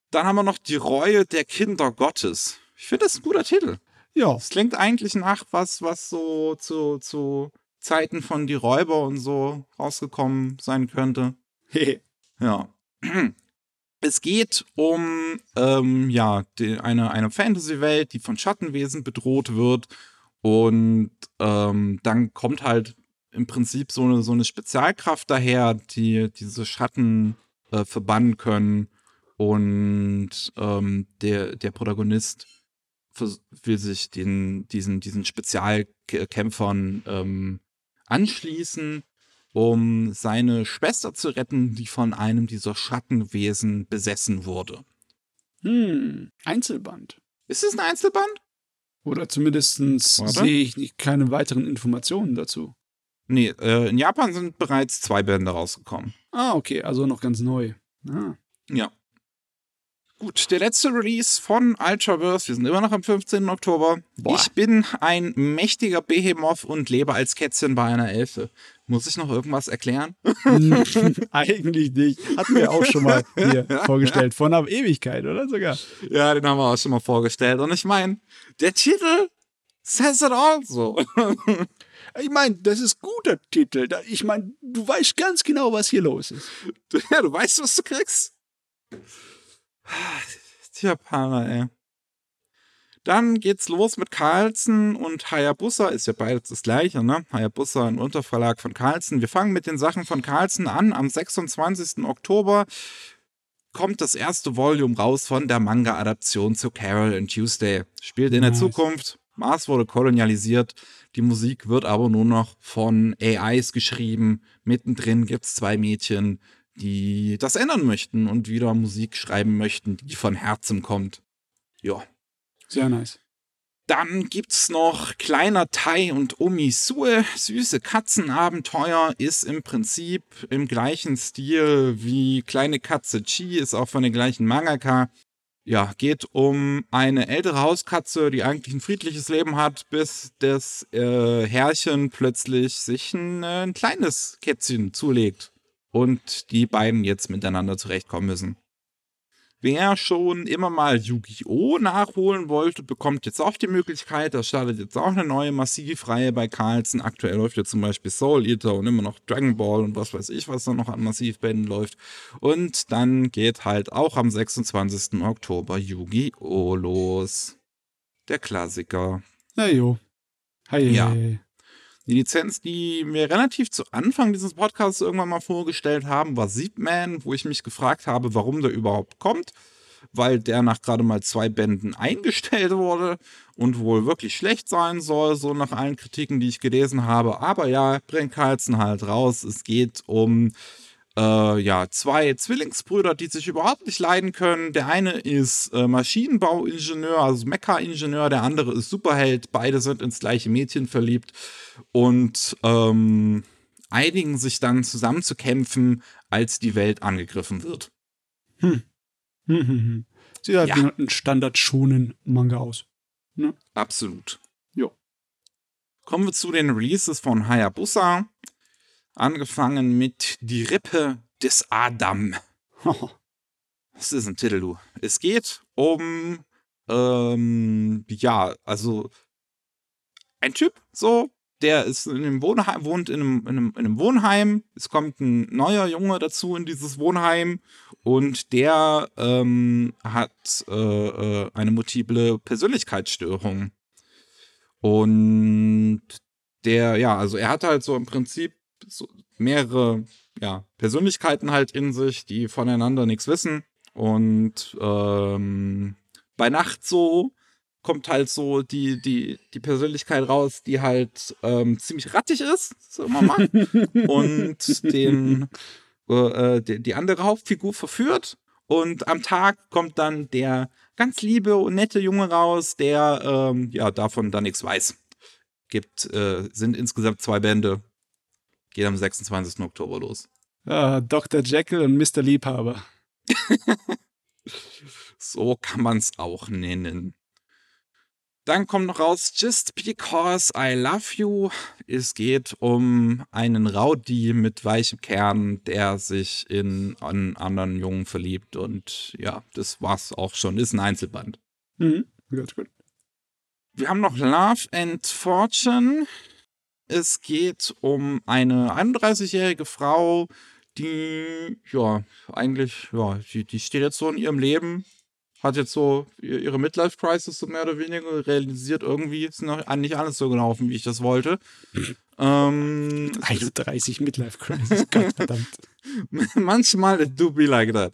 Dann haben wir noch die Reue der Kinder Gottes. Ich finde das ein guter Titel. Ja. Es klingt eigentlich nach was, was so zu, zu Zeiten von die Räuber und so rausgekommen sein könnte. ja. Es geht um ähm, ja, die, eine, eine Fantasy-Welt, die von Schattenwesen bedroht wird und ähm, dann kommt halt im Prinzip so eine, so eine Spezialkraft daher, die diese Schatten äh, verbannen können. Und ähm, der, der Protagonist will sich den, diesen, diesen Spezialkämpfern ähm, anschließen, um seine Schwester zu retten, die von einem dieser Schattenwesen besessen wurde. Hm, Einzelband. Ist es ein Einzelband? Oder zumindest sehe ich nicht, keine weiteren Informationen dazu. Nee, äh, in Japan sind bereits zwei Bände rausgekommen. Ah, okay, also noch ganz neu. Ah. Ja. Gut, der letzte Release von Ultraverse, wir sind immer noch am 15. Oktober. Boah. Ich bin ein mächtiger Behemoth und lebe als Kätzchen bei einer Elfe. Muss ich noch irgendwas erklären? Eigentlich nicht. Hatten wir auch schon mal hier vorgestellt. Vor einer Ewigkeit, oder sogar? Ja, den haben wir auch schon mal vorgestellt. Und ich meine, der Titel says it also. ich meine, das ist guter Titel. Ich meine, du weißt ganz genau, was hier los ist. Ja, du weißt, was du kriegst. Die Japaner, ey. Dann geht's los mit Carlsen und Hayabusa. Ist ja beides das gleiche, ne? Hayabusa, ein Unterverlag von Carlsen. Wir fangen mit den Sachen von Carlsen an. Am 26. Oktober kommt das erste Volume raus von der Manga-Adaption zu Carol and Tuesday. Spielt in nice. der Zukunft. Mars wurde kolonialisiert. Die Musik wird aber nur noch von AIs geschrieben. Mittendrin gibt's zwei Mädchen, die das ändern möchten und wieder Musik schreiben möchten, die von Herzen kommt. Ja. Sehr nice. Dann gibt's noch Kleiner Tai und Omisue. Süße Katzenabenteuer ist im Prinzip im gleichen Stil wie Kleine Katze Chi, ist auch von den gleichen Mangaka. Ja, geht um eine ältere Hauskatze, die eigentlich ein friedliches Leben hat, bis das äh, Herrchen plötzlich sich ein, äh, ein kleines Kätzchen zulegt und die beiden jetzt miteinander zurechtkommen müssen. Wer schon immer mal Yu-Gi-Oh! nachholen wollte, bekommt jetzt auch die Möglichkeit. Da startet jetzt auch eine neue Massivreihe bei Carlsen. Aktuell läuft ja zum Beispiel Soul Eater und immer noch Dragon Ball und was weiß ich, was da noch an Massivbänden läuft. Und dann geht halt auch am 26. Oktober Yu-Gi-Oh! los. Der Klassiker. Na jo. Hi, ja. Die Lizenz, die wir relativ zu Anfang dieses Podcasts irgendwann mal vorgestellt haben, war Siebman, wo ich mich gefragt habe, warum der überhaupt kommt, weil der nach gerade mal zwei Bänden eingestellt wurde und wohl wirklich schlecht sein soll, so nach allen Kritiken, die ich gelesen habe. Aber ja, bringt Carlson halt raus. Es geht um äh, ja, zwei Zwillingsbrüder, die sich überhaupt nicht leiden können. Der eine ist äh, Maschinenbauingenieur, also Mecha-Ingenieur, der andere ist Superheld. Beide sind ins gleiche Mädchen verliebt und ähm, einigen sich dann zusammenzukämpfen, als die Welt angegriffen wird. Hm. Hm, hm, hm. Sieht halt ja. wie ein Standard-Schonen-Manga aus. Ne? Absolut. Jo. Kommen wir zu den Releases von Hayabusa. Angefangen mit Die Rippe des Adam. Was ist ein Titel, du? Es geht um, ähm, ja, also ein Typ, so, der ist in einem Wohnheim, wohnt in einem, in, einem, in einem Wohnheim. Es kommt ein neuer Junge dazu in dieses Wohnheim und der ähm, hat äh, äh, eine multiple Persönlichkeitsstörung. Und der, ja, also er hat halt so im Prinzip so mehrere ja, Persönlichkeiten halt in sich, die voneinander nichts wissen. Und ähm, bei Nacht so kommt halt so die, die, die Persönlichkeit raus, die halt ähm, ziemlich rattig ist, sagen wir mal. und den, äh, äh, die, die andere Hauptfigur verführt. Und am Tag kommt dann der ganz liebe und nette Junge raus, der ähm, ja davon dann nichts weiß. Gibt, äh, sind insgesamt zwei Bände. Geht am 26. Oktober los. Ah, Dr. Jekyll und Mr. Liebhaber. so kann man es auch nennen. Dann kommt noch raus Just Because I Love You. Es geht um einen Rowdy mit weichem Kern, der sich in einen anderen Jungen verliebt. Und ja, das war's auch schon. Ist ein Einzelband. Mhm. Gut, gut. Wir haben noch Love and Fortune. Es geht um eine 31-jährige Frau, die, ja, eigentlich, ja, die, die steht jetzt so in ihrem Leben hat jetzt so ihre Midlife-Crisis so mehr oder weniger realisiert. Irgendwie ist noch nicht alles so gelaufen, wie ich das wollte. ähm, 31 Midlife-Crisis, Gott verdammt. Manchmal it do be like that.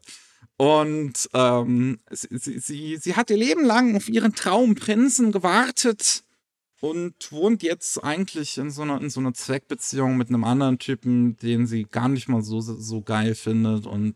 Und ähm, sie, sie, sie hat ihr Leben lang auf ihren Traumprinzen gewartet und wohnt jetzt eigentlich in so einer, in so einer Zweckbeziehung mit einem anderen Typen, den sie gar nicht mal so, so geil findet und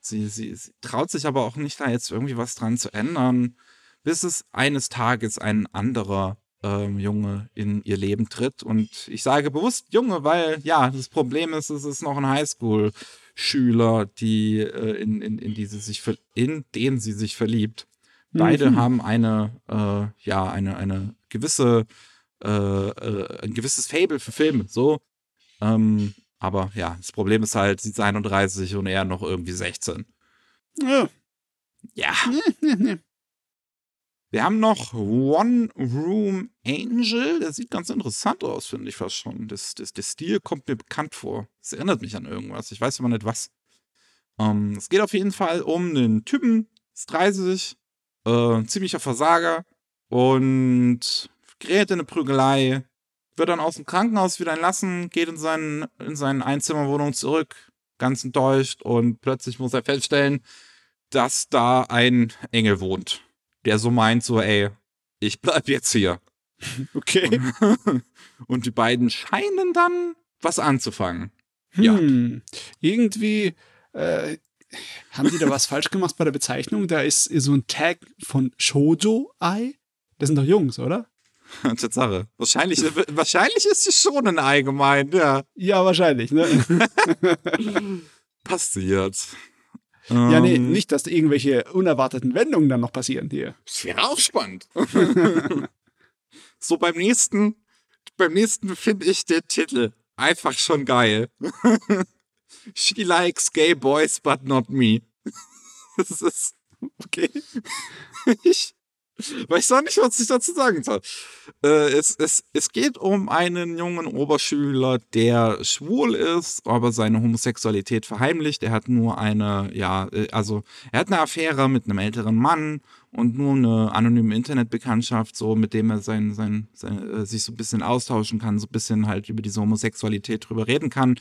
Sie, sie, sie traut sich aber auch nicht, da jetzt irgendwie was dran zu ändern, bis es eines Tages ein anderer ähm, Junge in ihr Leben tritt. Und ich sage bewusst Junge, weil ja, das Problem ist, es ist noch ein Highschool-Schüler, die, äh, in, in, in, die sie sich in den sie sich verliebt. Beide mhm. haben eine, äh, ja, eine, eine gewisse, äh, äh ein gewisses Fable für Filme. So. Ähm, aber ja, das Problem ist halt, sie ist 31 und er noch irgendwie 16. Ja. Ja. Wir haben noch One Room Angel. Der sieht ganz interessant aus, finde ich fast schon. Das, das, der Stil kommt mir bekannt vor. Es erinnert mich an irgendwas. Ich weiß aber nicht was. Ähm, es geht auf jeden Fall um einen Typen, ist 30, äh, ziemlicher Versager und gerät in eine Prügelei wird dann aus dem Krankenhaus wieder entlassen, geht in, seinen, in seine Einzimmerwohnung zurück, ganz enttäuscht und plötzlich muss er feststellen, dass da ein Engel wohnt, der so meint, so, ey, ich bleib jetzt hier. Okay. Und die beiden scheinen dann was anzufangen. Hm, ja. Irgendwie äh, haben die da was falsch gemacht bei der Bezeichnung. Da ist so ein Tag von Shoujo-Ei. Das sind doch Jungs, oder? Tatsache. Wahrscheinlich, wahrscheinlich ist sie schon ein Ei gemeint, ja. Ja, wahrscheinlich, ne? Passiert. Ja, nee, ähm. nicht, dass irgendwelche unerwarteten Wendungen dann noch passieren hier. Das wäre auch spannend. so beim nächsten, beim nächsten finde ich den Titel einfach schon geil. She likes gay boys, but not me. Das ist okay. Ich, Weiß auch nicht, was ich dazu sagen soll. Äh, es, es, es geht um einen jungen Oberschüler, der schwul ist, aber seine Homosexualität verheimlicht. Er hat nur eine, ja, äh, also er hat eine Affäre mit einem älteren Mann und nur eine anonyme Internetbekanntschaft, so mit dem er sein, sein, sein äh, sich so ein bisschen austauschen kann, so ein bisschen halt über diese Homosexualität drüber reden kann.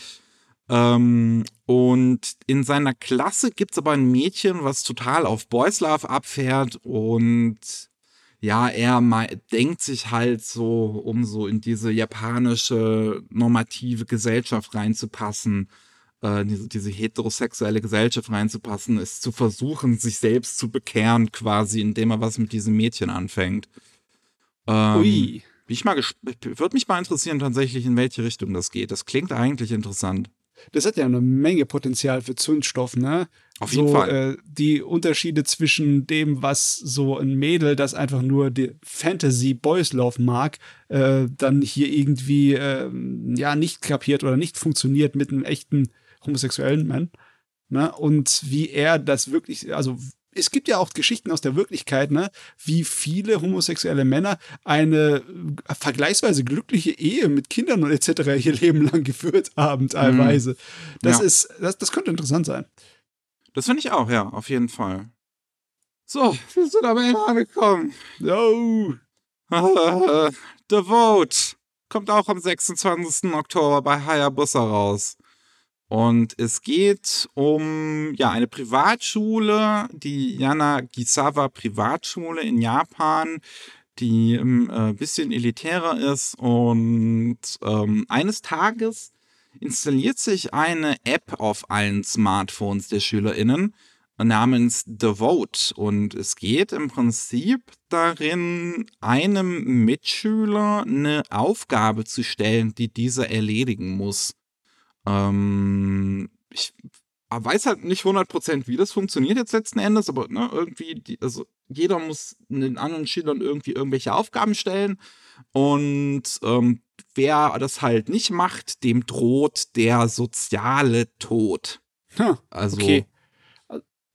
Ähm, und in seiner Klasse gibt es aber ein Mädchen, was total auf Boys Love abfährt und ja, er denkt sich halt so, um so in diese japanische normative Gesellschaft reinzupassen, äh, diese, diese heterosexuelle Gesellschaft reinzupassen, ist zu versuchen, sich selbst zu bekehren, quasi, indem er was mit diesem Mädchen anfängt. Ähm, Ui. Ich mal würde mich mal interessieren, tatsächlich, in welche Richtung das geht. Das klingt eigentlich interessant. Das hat ja eine Menge Potenzial für Zündstoff, ne? Auf jeden so, Fall. Äh, die Unterschiede zwischen dem, was so ein Mädel, das einfach nur die Fantasy Boys Love mag, äh, dann hier irgendwie äh, ja nicht kapiert oder nicht funktioniert mit einem echten homosexuellen Mann. Ne? Und wie er das wirklich, also es gibt ja auch Geschichten aus der Wirklichkeit, ne, wie viele homosexuelle Männer eine äh, vergleichsweise glückliche Ehe mit Kindern und etc. ihr Leben lang geführt haben, teilweise. Mhm. Das ja. ist, das, das könnte interessant sein. Das finde ich auch, ja, auf jeden Fall. So, wir sind am Ende angekommen. Oh. The Vote kommt auch am 26. Oktober bei Hayabusa raus. Und es geht um ja eine Privatschule, die Yanagisawa Privatschule in Japan, die ein ähm, äh, bisschen elitärer ist. Und ähm, eines Tages installiert sich eine App auf allen Smartphones der SchülerInnen namens The Vote. Und es geht im Prinzip darin, einem Mitschüler eine Aufgabe zu stellen, die dieser erledigen muss. Ähm, ich weiß halt nicht 100% wie das funktioniert jetzt letzten Endes, aber ne, irgendwie, die, also jeder muss den anderen Schülern irgendwie irgendwelche Aufgaben stellen und ähm, wer das halt nicht macht, dem droht der soziale Tod. Hm, also okay.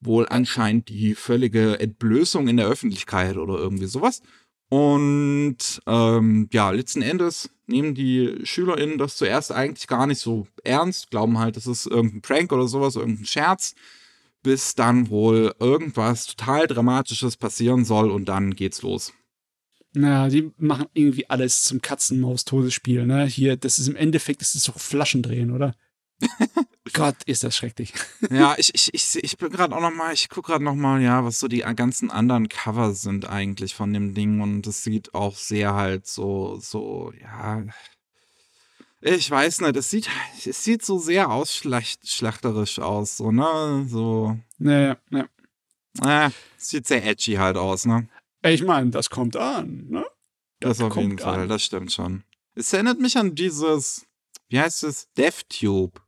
wohl anscheinend die völlige Entblößung in der Öffentlichkeit oder irgendwie sowas. Und ähm, ja, letzten Endes nehmen die SchülerInnen das zuerst eigentlich gar nicht so ernst, glauben halt, das ist irgendein Prank oder sowas, irgendein Scherz, bis dann wohl irgendwas total Dramatisches passieren soll und dann geht's los. Naja, die machen irgendwie alles zum Katzenmaus-Todesspiel, ne? Hier, das ist im Endeffekt, das ist so Flaschendrehen, oder? Gott, ist das schrecklich. ja, ich, ich, ich, ich bin gerade auch noch mal, ich gucke gerade noch mal, ja, was so die ganzen anderen Cover sind eigentlich von dem Ding und das sieht auch sehr halt so, so, ja, ich weiß nicht, es sieht, es sieht so sehr ausschlachterisch aus, so, ne, so. Naja, ja. Es sieht sehr edgy halt aus, ne? Ich meine, das kommt an, ne? Das, das auf jeden Fall, an. das stimmt schon. Es erinnert mich an dieses, wie heißt es, DevTube.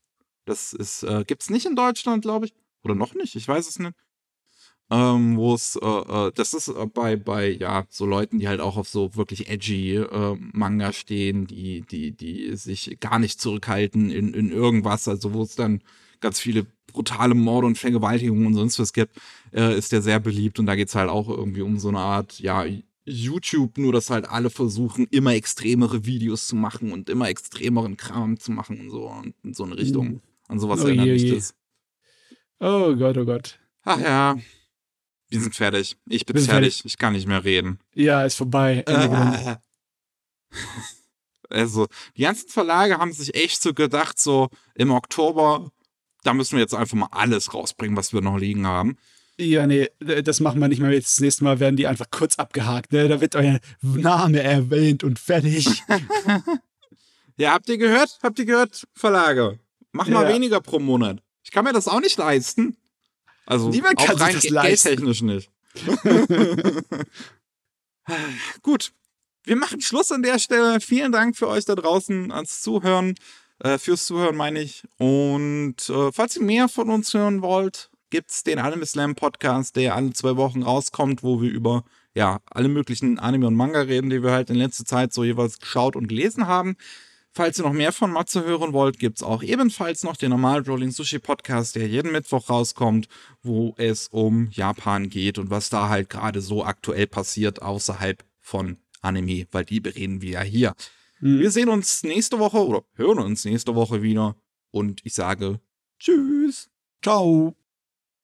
Das ist, äh, gibt's nicht in Deutschland, glaube ich. Oder noch nicht, ich weiß es nicht. Ähm, wo es, äh, äh, das ist äh, bei, bei, ja, so Leuten, die halt auch auf so wirklich edgy äh, Manga stehen, die, die, die sich gar nicht zurückhalten in, in irgendwas, also wo es dann ganz viele brutale Morde und Vergewaltigungen und sonst was gibt, äh, ist der sehr beliebt und da geht's halt auch irgendwie um so eine Art, ja, YouTube, nur dass halt alle versuchen, immer extremere Videos zu machen und immer extremeren Kram zu machen und so und in so eine Richtung. Mhm. An sowas oh erinnert mich das. Oh Gott, oh Gott. Ach ja. Wir sind fertig. Ich bin, fertig. fertig. Ich kann nicht mehr reden. Ja, ist vorbei. Äh, also, die ganzen Verlage haben sich echt so gedacht, so im Oktober, da müssen wir jetzt einfach mal alles rausbringen, was wir noch liegen haben. Ja, nee, das machen wir nicht mehr. Das nächste Mal werden die einfach kurz abgehakt. Ne? Da wird euer Name erwähnt und fertig. ja, habt ihr gehört? Habt ihr gehört, Verlage? Mach mal ja. weniger pro Monat. Ich kann mir das auch nicht leisten. Also Niemand kann auch rein sich das leisten. geldtechnisch nicht. Gut. Wir machen Schluss an der Stelle. Vielen Dank für euch da draußen ans Zuhören. Äh, fürs Zuhören meine ich. Und äh, falls ihr mehr von uns hören wollt, gibt es den Anime Slam Podcast, der alle zwei Wochen rauskommt, wo wir über ja, alle möglichen Anime und Manga reden, die wir halt in letzter Zeit so jeweils geschaut und gelesen haben. Falls ihr noch mehr von Matze hören wollt, gibt es auch ebenfalls noch den normalen Rolling Sushi Podcast, der jeden Mittwoch rauskommt, wo es um Japan geht und was da halt gerade so aktuell passiert außerhalb von Anime, weil die bereden wir ja hier. Mhm. Wir sehen uns nächste Woche oder hören uns nächste Woche wieder und ich sage Tschüss. Ciao.